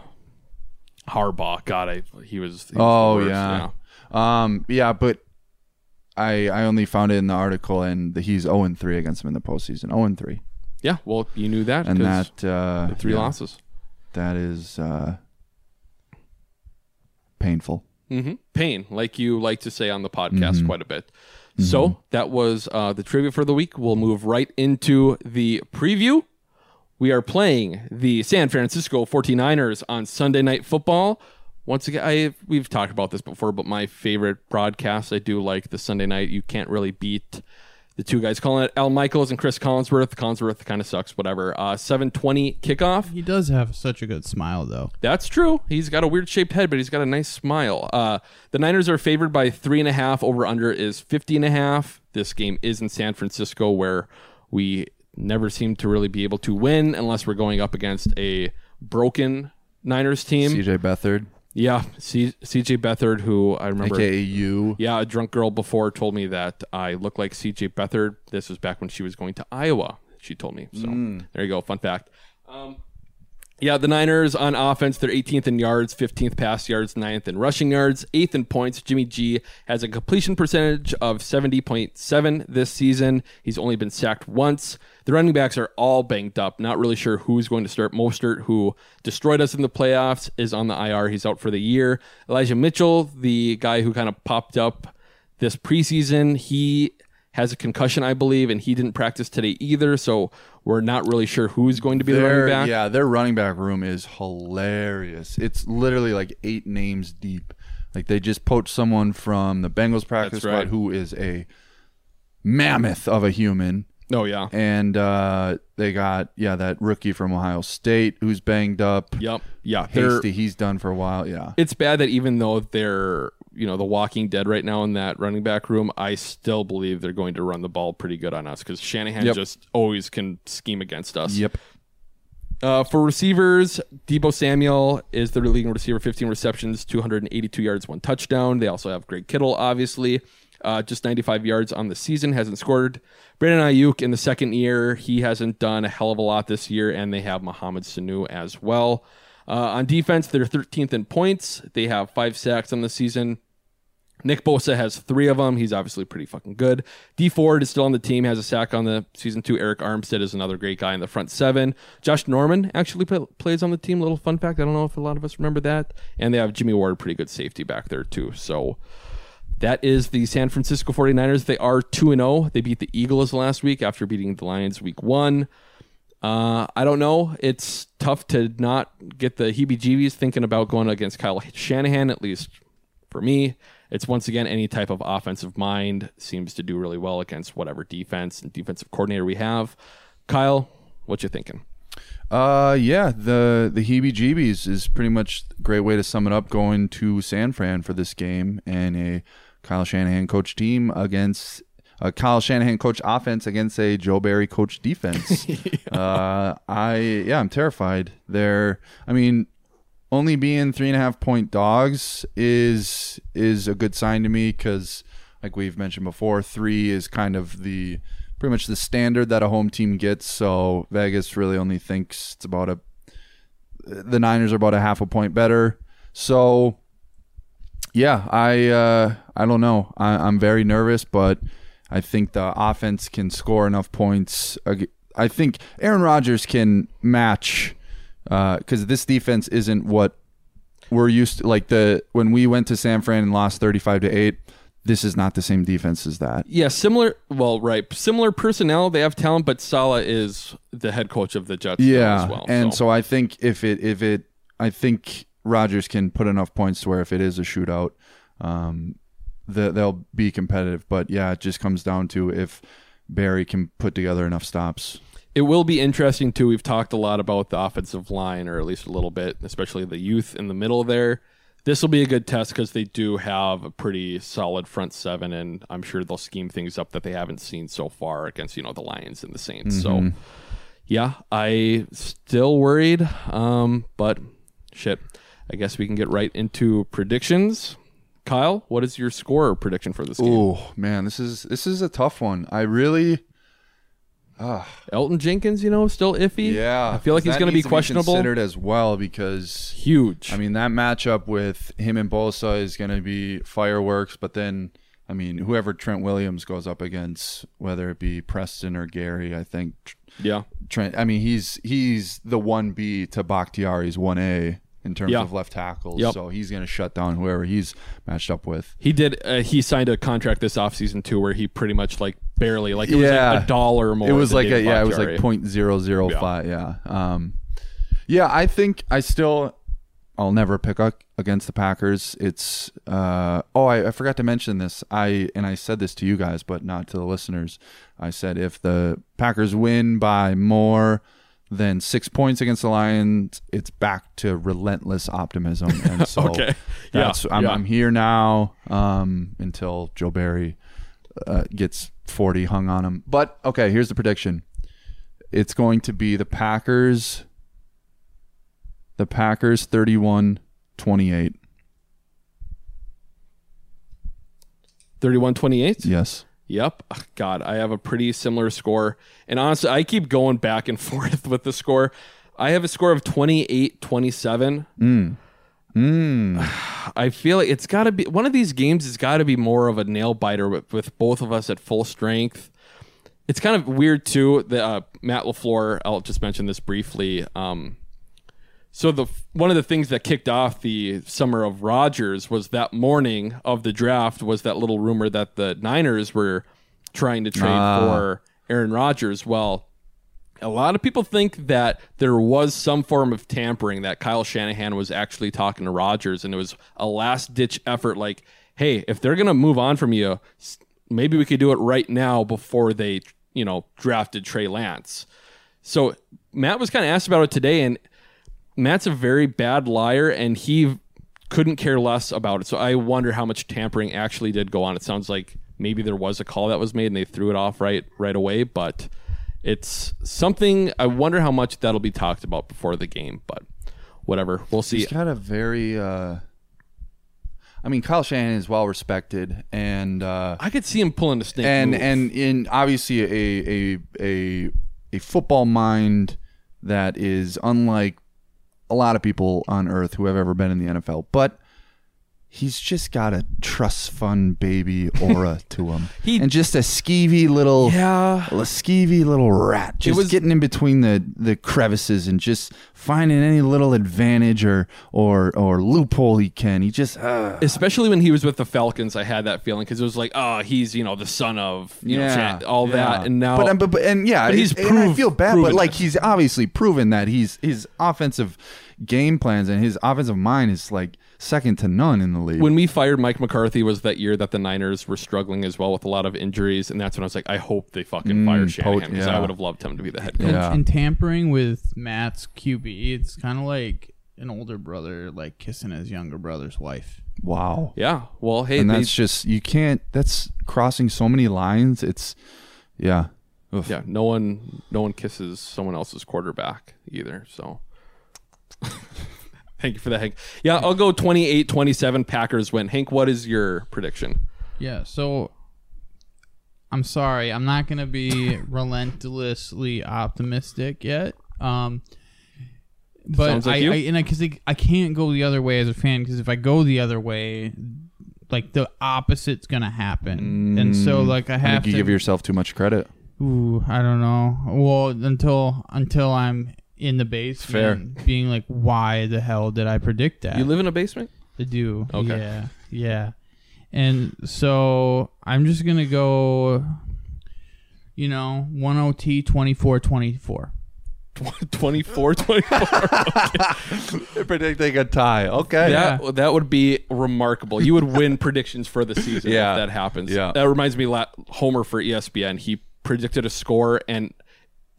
Harbaugh. God, I he was. He was Oh worst, yeah. Um. Yeah, but I I only found it in the article, and the, he's zero and three against him in the postseason. Zero and three, Yeah. Well, you knew that. and that uh, the three yeah, losses. That is uh, painful. hmm Pain, like you like to say on the podcast Mhm. quite a bit. So that was uh, the trivia for the week. We'll move right into the preview. We are playing the San Francisco 49ers on Sunday Night Football. Once again, I we've talked about this before, but my favorite broadcast, I do like the Sunday night. You can't really beat the two guys calling it Al Michaels and Chris Collinsworth. Collinsworth kind of sucks, whatever. Uh, 720 kickoff. He does have such a good smile, though. That's true. He's got a weird shaped head, but he's got a nice smile. Uh, the Niners are favored by three and a half. Over under is 50 and a half. This game is in San Francisco, where we never seem to really be able to win unless we're going up against a broken Niners team. CJ Beathard. Yeah, C- CJ Beathard, who I remember. AKA you. Yeah, a drunk girl before told me that I look like CJ Beathard. This was back when she was going to Iowa. She told me. So Mm. there you go. Fun fact. Um, yeah, the Niners on offense, they're 18th in yards, 15th pass yards, 9th in rushing yards, 8th in points. Jimmy G has a completion percentage of 70.7 this season. He's only been sacked once. The running backs are all banged up. Not really sure who's going to start. Mostert, who destroyed us in the playoffs, is on the IR. He's out for the year. Elijah Mitchell, the guy who kind of popped up this preseason, he has a concussion, I believe, and he didn't practice today either. So we're not really sure who's going to be the running back. Yeah, their running back room is hilarious. It's literally like eight names deep. Like they just poached someone from the Bengals practice right. squad who is a mammoth of a human. Oh yeah. And uh, they got yeah that rookie from Ohio State who's banged up. Yep. Yeah. Hasty, he's done for a while. Yeah. It's bad that even though they're you know the Walking Dead right now in that running back room, I still believe they're going to run the ball pretty good on us because Shanahan Yep. just always can scheme against us. Yep. Uh, for receivers, Deebo Samuel is the leading receiver, 15 receptions, 282 yards, one touchdown. They also have Greg Kittle, obviously, uh, just 95 yards on the season, hasn't scored. Brandon Aiyuk in the second year, he hasn't done a hell of a lot this year, and they have Mohamed Sanu as well. Uh, on defense, they're 13th in points. They have five sacks on the season. Nick Bosa has three of them. He's obviously pretty fucking good. Dee Ford is still on the team, has a sack on the season two. Arik Armstead is another great guy in the front seven. Josh Norman actually play, plays on the team. A little fun fact. I don't know if a lot of us remember that. And they have Jimmy Ward, pretty good safety back there too. So that is the San Francisco 49ers. They are 2 0. They beat the Eagles last week after beating the Lions week one. Uh, I don't know. It's tough to not get the heebie jeebies thinking about going against Kyle Shanahan, at least for me. It's once again any type of offensive mind seems to do really well against whatever defense and defensive coordinator we have. Kyle, what you thinking? Uh, yeah, the the heebie-jeebies is pretty much a great way to sum it up. Going to San Fran for this game and a Kyle Shanahan coach team against a Kyle Shanahan coach offense against a Joe Barry coach defense. Uh, I yeah, I'm terrified. They're, I mean, only being three and a half point dogs is is a good sign to me because, like we've mentioned before, three is kind of the pretty much the standard that a home team gets. So Vegas really only thinks it's about a the Niners are about a half a point better. So yeah, I uh, I don't know. I, I'm very nervous, but I think the offense can score enough points. I think Aaron Rodgers can match because this defense isn't what we're used to. Like the when we went to San Fran and lost 35 to eight. This is not the same defense as that. Yeah, similar. Well, right, similar personnel. They have talent, but Saleh is the head coach of the Jets. Yeah, as well. and so. so I think if it if it I think Rodgers can put enough points to where if it is a shootout, um, the, they'll be competitive. But yeah, it just comes down to if Barry can put together enough stops. It will be interesting too. We've talked a lot about the offensive line, or at least a little bit, especially the youth in the middle there. This will be a good test because they do have a pretty solid front seven, and I'm sure they'll scheme things up that they haven't seen so far against you know the Lions and the Saints. So, Mhm. yeah, I still worried, um, but shit. I guess we can get right into predictions. Kyle, what is your score prediction for this game? Oh man, this is this is a tough one. I really. Elgton Jenkins, you know, still iffy. Yeah, I feel like he's going to be questionable. considered as well because huge. I mean, that matchup with him and Bosa is going to be fireworks. But then, I mean, whoever Trent Williams goes up against, whether it be Preston or Gary, I think. Yeah. Trent. I mean, he's he's the one B to Bakhtiari's one A in terms Yeah. of left tackles. Yep. So he's going to shut down whoever he's matched up with. He did. Uh, he signed a contract this offseason too, where he pretty much like barely like it was like a dollar more. It was like a yeah, it was like point zero zero five. Yeah. Um, yeah, I think I still I'll never pick up against the Packers. It's uh, oh, I, I forgot to mention this. I and I said this to you guys, but not to the listeners. I said if the Packers win by more than six points against the Lions, it's back to relentless optimism. And so Okay. Yeah. I'm, Yeah. I'm here now um, until Joe Barry uh, gets 40 hung on him. But okay, here's the prediction. It's going to be the Packers. The Packers 31 28. 31 28? Yes. Yep. God, I have a pretty similar score. And honestly, I keep going back and forth with the score. I have a score of 28 27. Mm. Mm. I feel like it's got to be one of these games it's got to be more of a nail biter with, with both of us at full strength. It's kind of weird too. that uh, Matt LaFleur, I'll just mention this briefly. Um, so the one of the things that kicked off the summer of Rodgers was that morning of the draft was that little rumor that the Niners were trying to trade Ah. for Aaron Rodgers. Well, a lot of people think that there was some form of tampering that Kyle Shanahan was actually talking to Rodgers and it was a last ditch effort like, hey, if they're going to move on from you, maybe we could do it right now before they, you know, drafted Trey Lance. So Matt was kind of asked about it today and Matt's a very bad liar and he couldn't care less about it. So I wonder how much tampering actually did go on. It sounds like maybe there was a call that was made and they threw it off right right away, but it's something I wonder how much that'll be talked about before the game, but whatever. We'll see. He's got a very. Uh, I mean, Kyle Shanahan is well respected, and uh, I could see him pulling a snake and move. and in obviously a a a a football mind that is unlike a lot of people on earth who have ever been in the NFL, but. He's just got a trust fund baby aura to him, and just a skeevy little, yeah, a skeevy little rat, just was- getting in between the the crevices and just finding any little advantage or or or loophole he can. He just uh, Especially when he was with the Falcons, I had that feeling because it was like, oh, he's you know the son of you know all yeah. that, and now, but, but, but and yeah, but he's and I feel bad, but like it. he's obviously proven that he's his offensive game plans and his offensive mind is like second to none in the league. when we fired Mike McCarthy was that year that the Niners were struggling as well with a lot of injuries, and that's when I was like, I hope they fucking Mm, fire pot- Shanahan because I would have loved him to be the head coach. And, and tampering with Matt's QB, it's kind of like an older brother like kissing his younger brother's wife. wow, Yeah. Well, hey, and they- that's just you can't. That's crossing so many lines. It's yeah, Oof. yeah, no one, no one kisses someone else's quarterback either. So, thank you for that, Hank. Yeah, I'll go 28-27 Packers win. Hank, what is your prediction? Yeah, so I'm sorry, I'm not gonna be relentlessly optimistic yet. Um, but Sounds like I, you. I and I because I can't go the other way as a fan because if I go the other way, like the opposite's gonna happen, and so Mm, like I I have think you to give yourself too much credit. Ooh, I don't know. Well, until until I'm in the basement, Fair. being like, why the hell did I predict that? You live in a basement? I do. Okay. Yeah. Yeah. And so I'm just gonna go. You know, one oh OT 24 24. 24 24. Predicting a tie. Okay. That that would be remarkable. You would win predictions for the season Yeah. if that happens. Yeah. That reminds me Homer for ESPN. He predicted a score and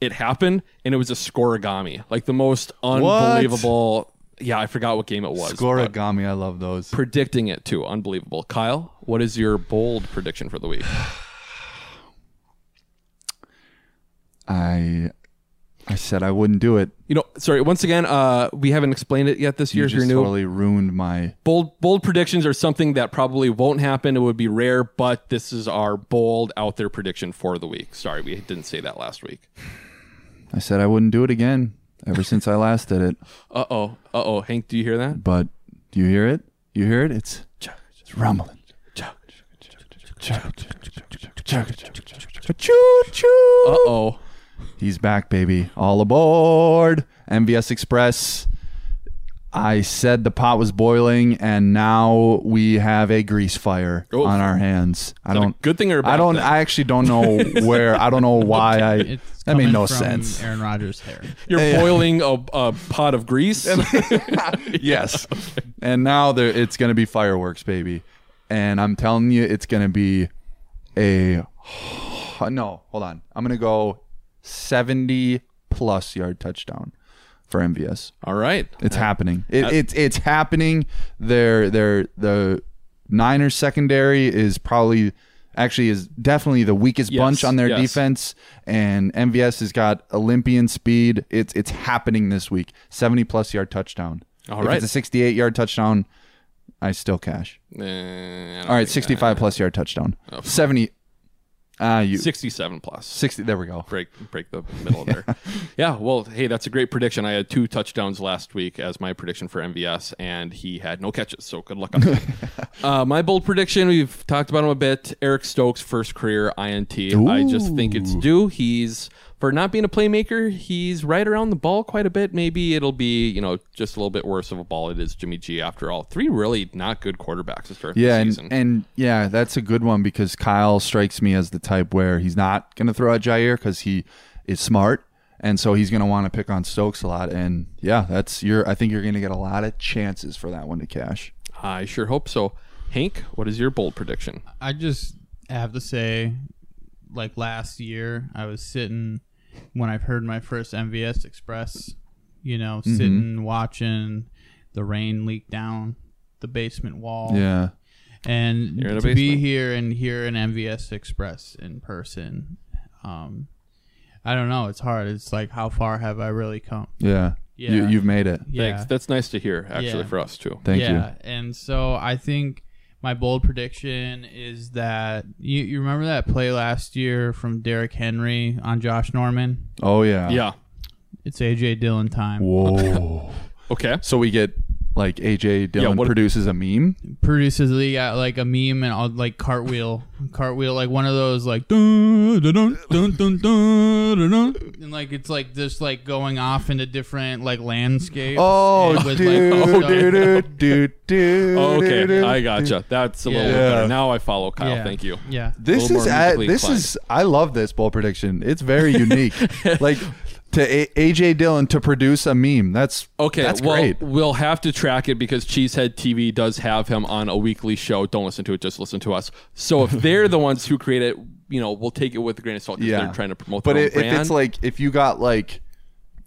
it happened and it was a scoregami. Like the most unbelievable Yeah, I forgot what game it was. but Scoregami, I love those. Predicting it too. Unbelievable. Kyle, what is your bold prediction for the week? I I said I wouldn't do it. You know, sorry, once again, uh, we haven't explained it yet this You year if you're just new. totally ruined my bold bold predictions are something that probably won't happen. It would be rare, but this is our bold out there prediction for the week. Sorry, we didn't say that last week. I said I wouldn't do it again ever since I last did it. Uh oh, uh oh, Hank, do you hear that? But do you hear it? You hear it? It's it's rumbling. Choo choo. Uh oh. He's back, baby. All aboard. MVS Express. I said the pot was boiling, and now we have a grease fire Oh. on our hands. I don't. good thing or a I bad don't. thing? I actually don't know where. I don't know why. I It's that made no from sense. Aaron Rodgers' hair. You're Yeah. boiling a, a pot of grease. yes. And now there, it's going to be fireworks, baby. And I'm telling you, it's going to be a. No, hold on. I'm going to go 70 plus yard touchdown for MVS. All right, it's uh, happening. It, uh, it's it's happening. They're they're the Niners secondary is probably actually is definitely the weakest yes, bunch on their yes. defense and MVS has got Olympian speed. It's it's happening this week. 70 plus yard touchdown. All if right. It's a 68 yard touchdown. I still cash. Eh, I All right, 65 plus yard touchdown. 70 uh, you, 67 60. There we go. Break break the middle yeah. there. Yeah. Well, hey, that's a great prediction. I had two touchdowns last week as my prediction for MVS, and he had no catches. So good luck on that. uh, my bold prediction, we've talked about him a bit. Eric Stokes' first career INT. Ooh. I just think it's due. He's for not being a playmaker he's right around the ball quite a bit maybe it'll be you know just a little bit worse of a ball it is jimmy g after all three really not good quarterbacks to start Yeah, the and, season and yeah, that's a good one because Kyle strikes me as the type where he's not going to throw at Jaire because he is smart, and so he's going to want to pick on Stokes a lot. And yeah, that's your. I think you're going to get a lot of chances for that one to cash. i sure hope so hank what is your bold prediction I just have to say, like last year, I was sitting when I've heard my first MVS Express, you know, Mhm. sitting watching the rain leak down the basement wall. Yeah. And You're in a to be here and hear an MVS Express in person, um, I don't know. It's hard. It's like, how far have I really come? Yeah, Yeah. You, you've made it. Yeah. Thanks. That's nice to hear, actually, Yeah. for us too. Thank you. yeah, and so I think my bold prediction is that you, you remember that play last year from Derrick Henry on Josh Norman? Oh yeah. Yeah. It's AJ Dillon time. Whoa. Okay. So we get like AJ Dillon what- produces a meme. Produces the uh, like a meme and all like cartwheel, cartwheel like one of those like dun dun dun dun dun dun dun, dun. and like it's like just like going off into different like landscapes. Oh, and with, dude, like, dude, dude, dude, dude. Okay, dude, I gotcha. That's a little Yeah. bit better. Now I follow Kyle. Yeah. Thank you. Yeah. This little is more at, musically this inclined. is I love this bowl prediction. It's very unique. like to a- AJ Dillon to produce a meme. That's Okay, That's well, great. we'll have to track it because Cheesehead TV does have him on a weekly show. Don't listen to it, just listen to us. So if they're the ones who create it, you know, we'll take it with a grain of salt because Yeah. they're trying to promote But their own if, if it's like if you got like,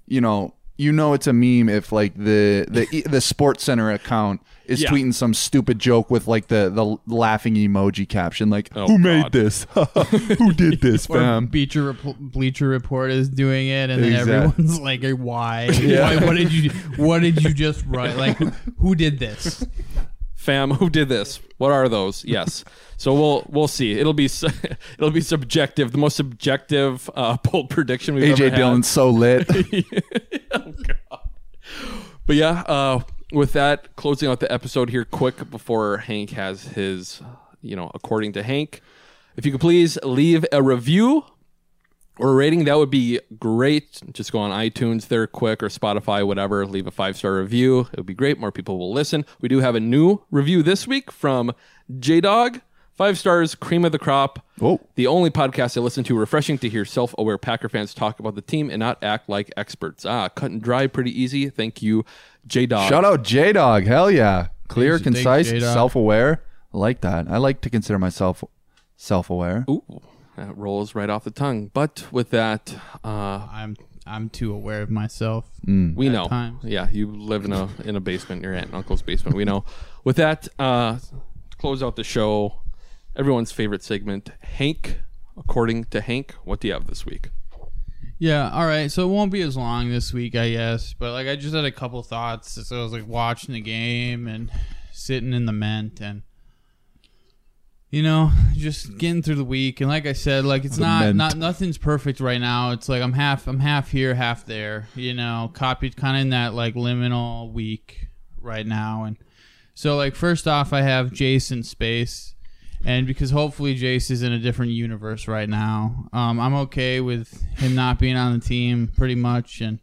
you know, you know it's a meme if like the the the Sports Center account is Yeah. tweeting some stupid joke with like the the laughing emoji caption like Oh, who made this who did this fam Bleacher, Rep- Bleacher Report is doing it, and then Exact- everyone's like, "Why? Yeah. Why? What did you? What did you just write? Like, who, who did this?" fam who did this what are those yes so we'll we'll see it'll be it'll be subjective the most subjective uh bold prediction we've ever AJ had. Dillon's so lit oh God. But yeah, uh, with that, closing out the episode here quick before Hank has his, you know, according to Hank, if you could please leave a review or a rating, that would be great. Just go on iTunes there quick or Spotify, whatever. Leave a five star review. It would be great. More people will listen. We do have a new review this week from J Dog. Five stars, cream of the crop. Oh. The only podcast I listen to, refreshing to hear self aware Packer fans talk about the team and not act like experts. Ah, cut and dry, pretty easy. Thank you, J Dog. shout out J Dog hell yeah clear Thanks- thanks, concise J-Dog. self aware I like that I like to consider myself self aware Ooh, that rolls right off the tongue. But with that, uh, I'm I'm too aware of myself. we know. times. Yeah, you live in a in a basement, your aunt and uncle's basement. We know. With that, uh, close out the show, everyone's favorite segment, Hank. According to Hank, what do you have this week? Yeah, all right. So it won't be as long this week, I guess. But like, I just had a couple thoughts. So I was like watching the game and sitting in the ment and you know just getting through the week. And like I said, like it's The not ment. not nothing's perfect right now. It's like I'm half I'm half here, half there. You know, copied kind of in that like liminal week right now. And so like first off, I have Jason Space. And because hopefully Jace is in a different universe right now. Um, I'm okay with him not being on the team pretty much, and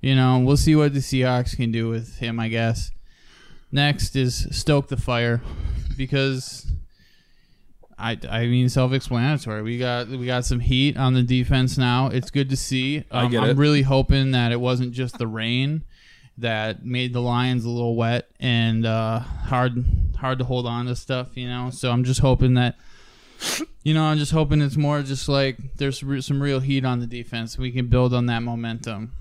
you know we'll see what the Seahawks can do with him. I guess. Next is stoke the fire, because I, I mean self-explanatory. We got we got some heat on the defense now. It's good to see. I Um, get I'm really hoping that it wasn't just the rain that made the Lions a little wet and uh, hard hard to hold on to stuff. You know, so I'm just hoping that. You know, I'm just hoping it's more just like there's re- some real heat on the defense. We can build on that momentum.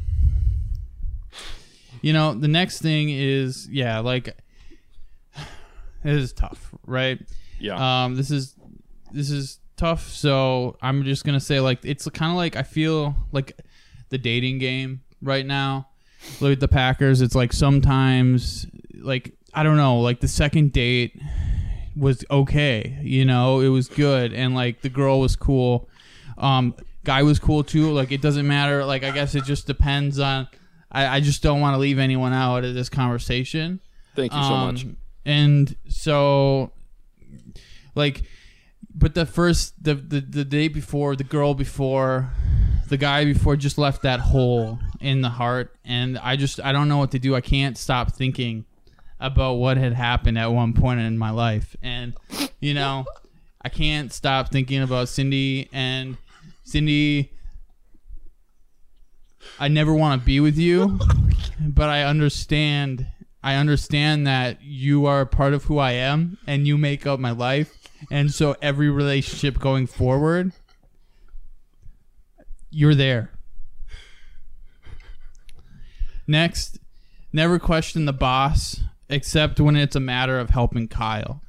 You know, the next thing is yeah, like it is tough, right? Yeah. Um, this is this is tough. So I'm just gonna say like it's kind of like I feel like the dating game right now. Look at the Packers. It's like sometimes like I don't know, like the second date was okay. You know, it was good, and like the girl was cool. Um, guy was cool too. Like it doesn't matter. Like I guess it just depends on. I, I just don't want to leave anyone out of this conversation. Thank you so much. Um, And so, like, but the first, the, the the day before, the girl before, the guy before just left that hole in the heart, and I just I don't know what to do. I can't stop thinking about what had happened at one point in my life, and you know, I can't stop thinking about Cindy and Cindy. I never want to be with you, but I understand. I understand that you are a part of who I am and you make up my life. And so every relationship going forward, you're there. Next, never question the boss except when it's a matter of helping Kyle.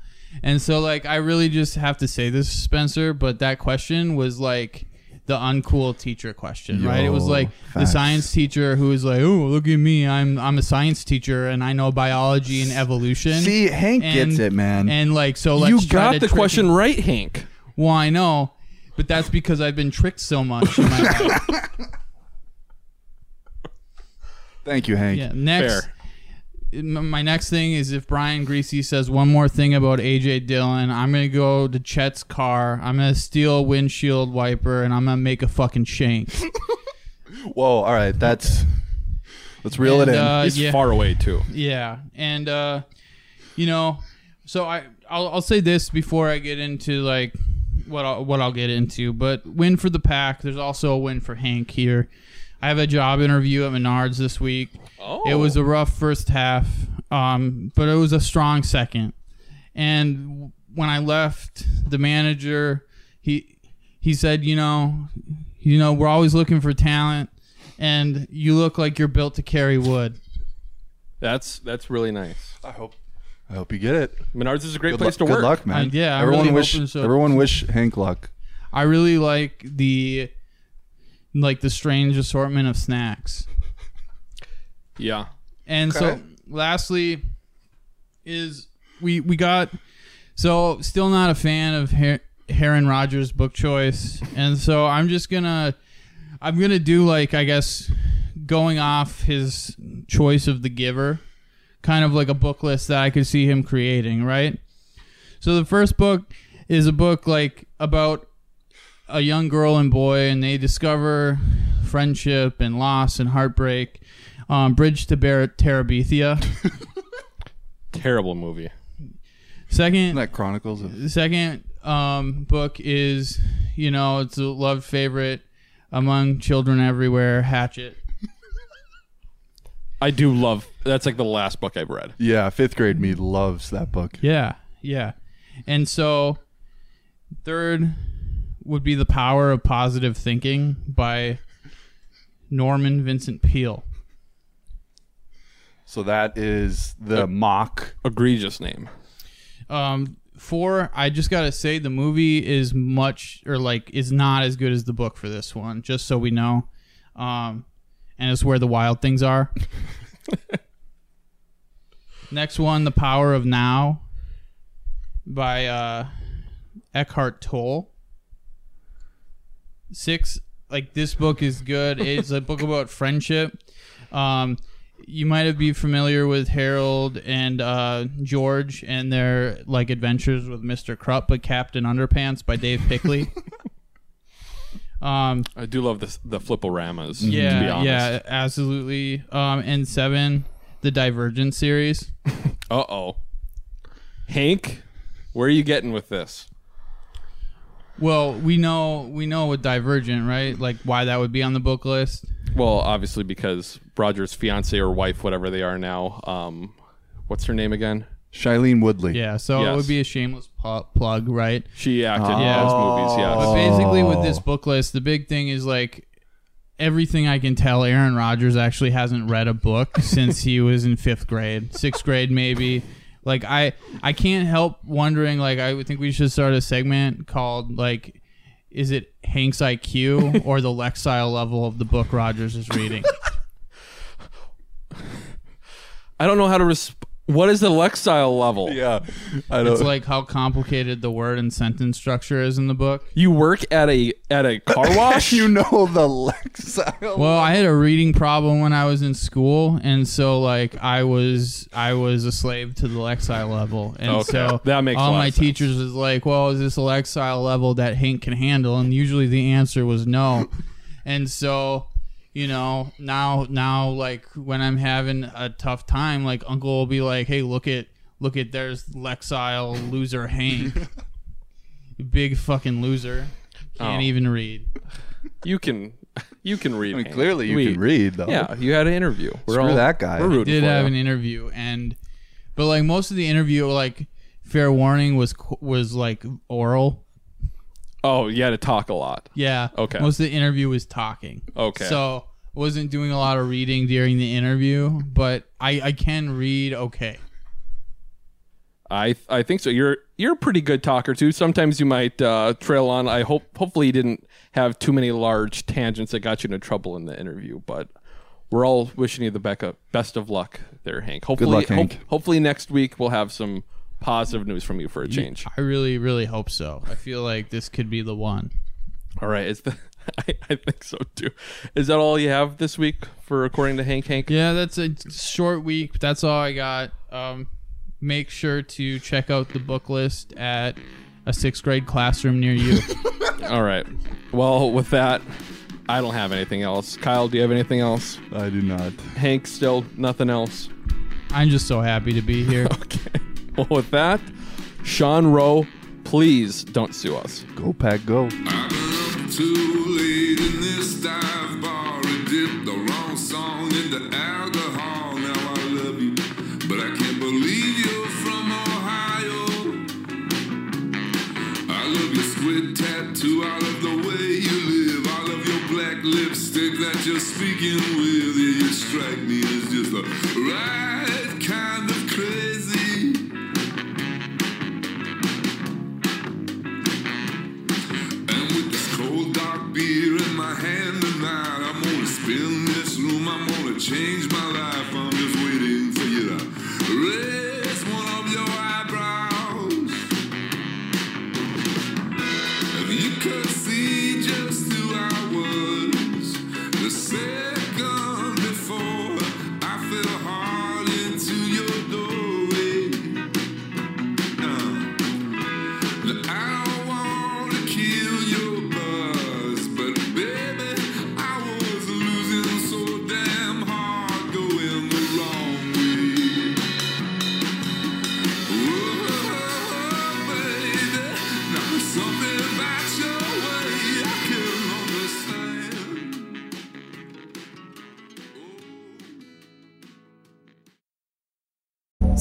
And so like I really just have to say this Spencer, but that question was like the uncool teacher question, right? It was Yo, like the science teacher who was like, "Oh, look at me. I'm I'm a science teacher and I know biology and evolution." See, Hank gets it, man. And like so You let's try got to the trick- question right, Hank. Well, I know, but that's because I've been tricked so much in my life. Thank you, Hank. Yeah. Next, m- my next thing is if Brian Greasy says one more thing about AJ Dillon, I'm gonna go to Chet's car. I'm gonna steal a windshield wiper and I'm gonna make a fucking shank. Whoa, all right, that's let's reel And, it in. uh, He's yeah. far away too. Yeah, and uh, you know, so I I'll, I'll say this before I get into like what I'll, what I'll get into, but win for the pack. There's also a win for Hank here. I have a job interview at Menards this week. Oh. It was a rough first half, um, but it was a strong second. And when I left, the manager he he said, you know, you know, we're always looking for talent, and you look like you're built to carry wood. That's that's really nice. I hope I hope you get it. Menards is a great Good, place luck, to work. good luck, man. Uh, yeah, everyone really wish so. everyone wish Hank luck. I really like the like the strange assortment of snacks. Yeah. And so lastly is we we got so still not a fan of Her- Heron Rodgers book choice. And so I'm just going to I'm going to do like I guess going off his choice of the giver kind of like a book list that I could see him creating, right? So the first book is a book like about a young girl and boy, and they discover friendship and loss and heartbreak. Um, Bridge to Bear Terabithia. Terrible movie. Second, Isn't that Chronicles of the second um, book is, you know, it's a loved favorite among children everywhere. Hatchet. I do love. That's like the last book I've read. Yeah, fifth grade me loves that book. Yeah, yeah. And so, third would be The Power of Positive Thinking by Norman Vincent Peale. So that is the mock. Egregious name. Um, four, I just gotta say the movie is much or like is not as good as the book for this one. Just so we know, um, and it's where the wild things are. Next one, The Power of Now by uh, Eckhart Tolle. Six, like this book is good. It's a book about friendship. Um, you might have be familiar with Harold and uh, George and their like adventures with Mr. Krupp, but Captain Underpants by Dav Pilkey. um, I do love the the fliporamas. to be yeah, honest. yeah, absolutely. Um, and seven, the Divergent series. Uh oh. Hank, where are you getting with this? Well, we know we know with Divergent, right? Like why that would be on the book list. Well, obviously because Rodgers' fiance or wife, whatever they are now, um, what's her name again? Shailene Woodley. Yeah, so it Yes. would be a shameless pl- plug, right? She acted in Yeah. those movies, yes. But basically, with this book list, the big thing is like everything I can tell. Aaron Rodgers actually hasn't read a book since he was in fifth grade, sixth grade, maybe. Like I, I can't help wondering. Like I would think we should start a segment called like, is it Hank's IQ or the Lexile level of the book Rodgers is reading? I don't know how to resp- What is the Lexile level? Yeah, I It's like how complicated the word and sentence structure is in the book. You work at a at a car wash. you know the Lexile. Well, I had a reading problem when I was in school, and so like I was I was a slave to the Lexile level, and Okay, so that makes all my sense. teachers was like, "Well, is this a Lexile level that Hank can handle?" And usually the answer was no, and so you know now now like when I'm having a tough time, like Uncle will be like, "Hey, look at look at there's Lexile loser Hank, big fucking loser, can't Oh. even read." You can you can read. I mean, Hank. clearly you We- can read, though. Yeah, you had an interview. We're Screw all, that guy. We're I rooting did have you. an interview and but like most of the interview like fair warning was was like oral Oh, you had to talk a lot. yeah Okay. most of the interview was talking Okay. so wasn't doing a lot of reading during the interview but i i can read okay I I think so. You're you're a pretty good talker too. Sometimes you might uh, trail on. I hope hopefully you didn't have too many large tangents that got you into trouble in the interview. But we're all wishing you the Becca best of luck there, Hank. Hopefully, luck, Hank. hopefully next week we'll have some positive news from you for a change. i really really hope so i feel like this could be the one All right, is the I, I think so too. Is that all you have this week for according to Hank? Hank? yeah that's a short week but that's all i got um make sure to check out the book list at a sixth grade classroom near you All right. Well, with that, I don't have anything else. Kyle, do you have anything else? I do not. Hank, still nothing else. i'm just so happy to be here Okay. Well, with that, Sean Rowe, please don't sue us. Go pack, go. Too late in this dive bar and dipped the wrong song into alcohol. Now I love you, but I can't believe you're from Ohio. I love your squid tattoo. I love the way you live. I love your black lipstick that you're speaking with. Yeah, you strike me as just the right beer in my hand tonight, I'm gonna spin this room. I'm gonna change my life.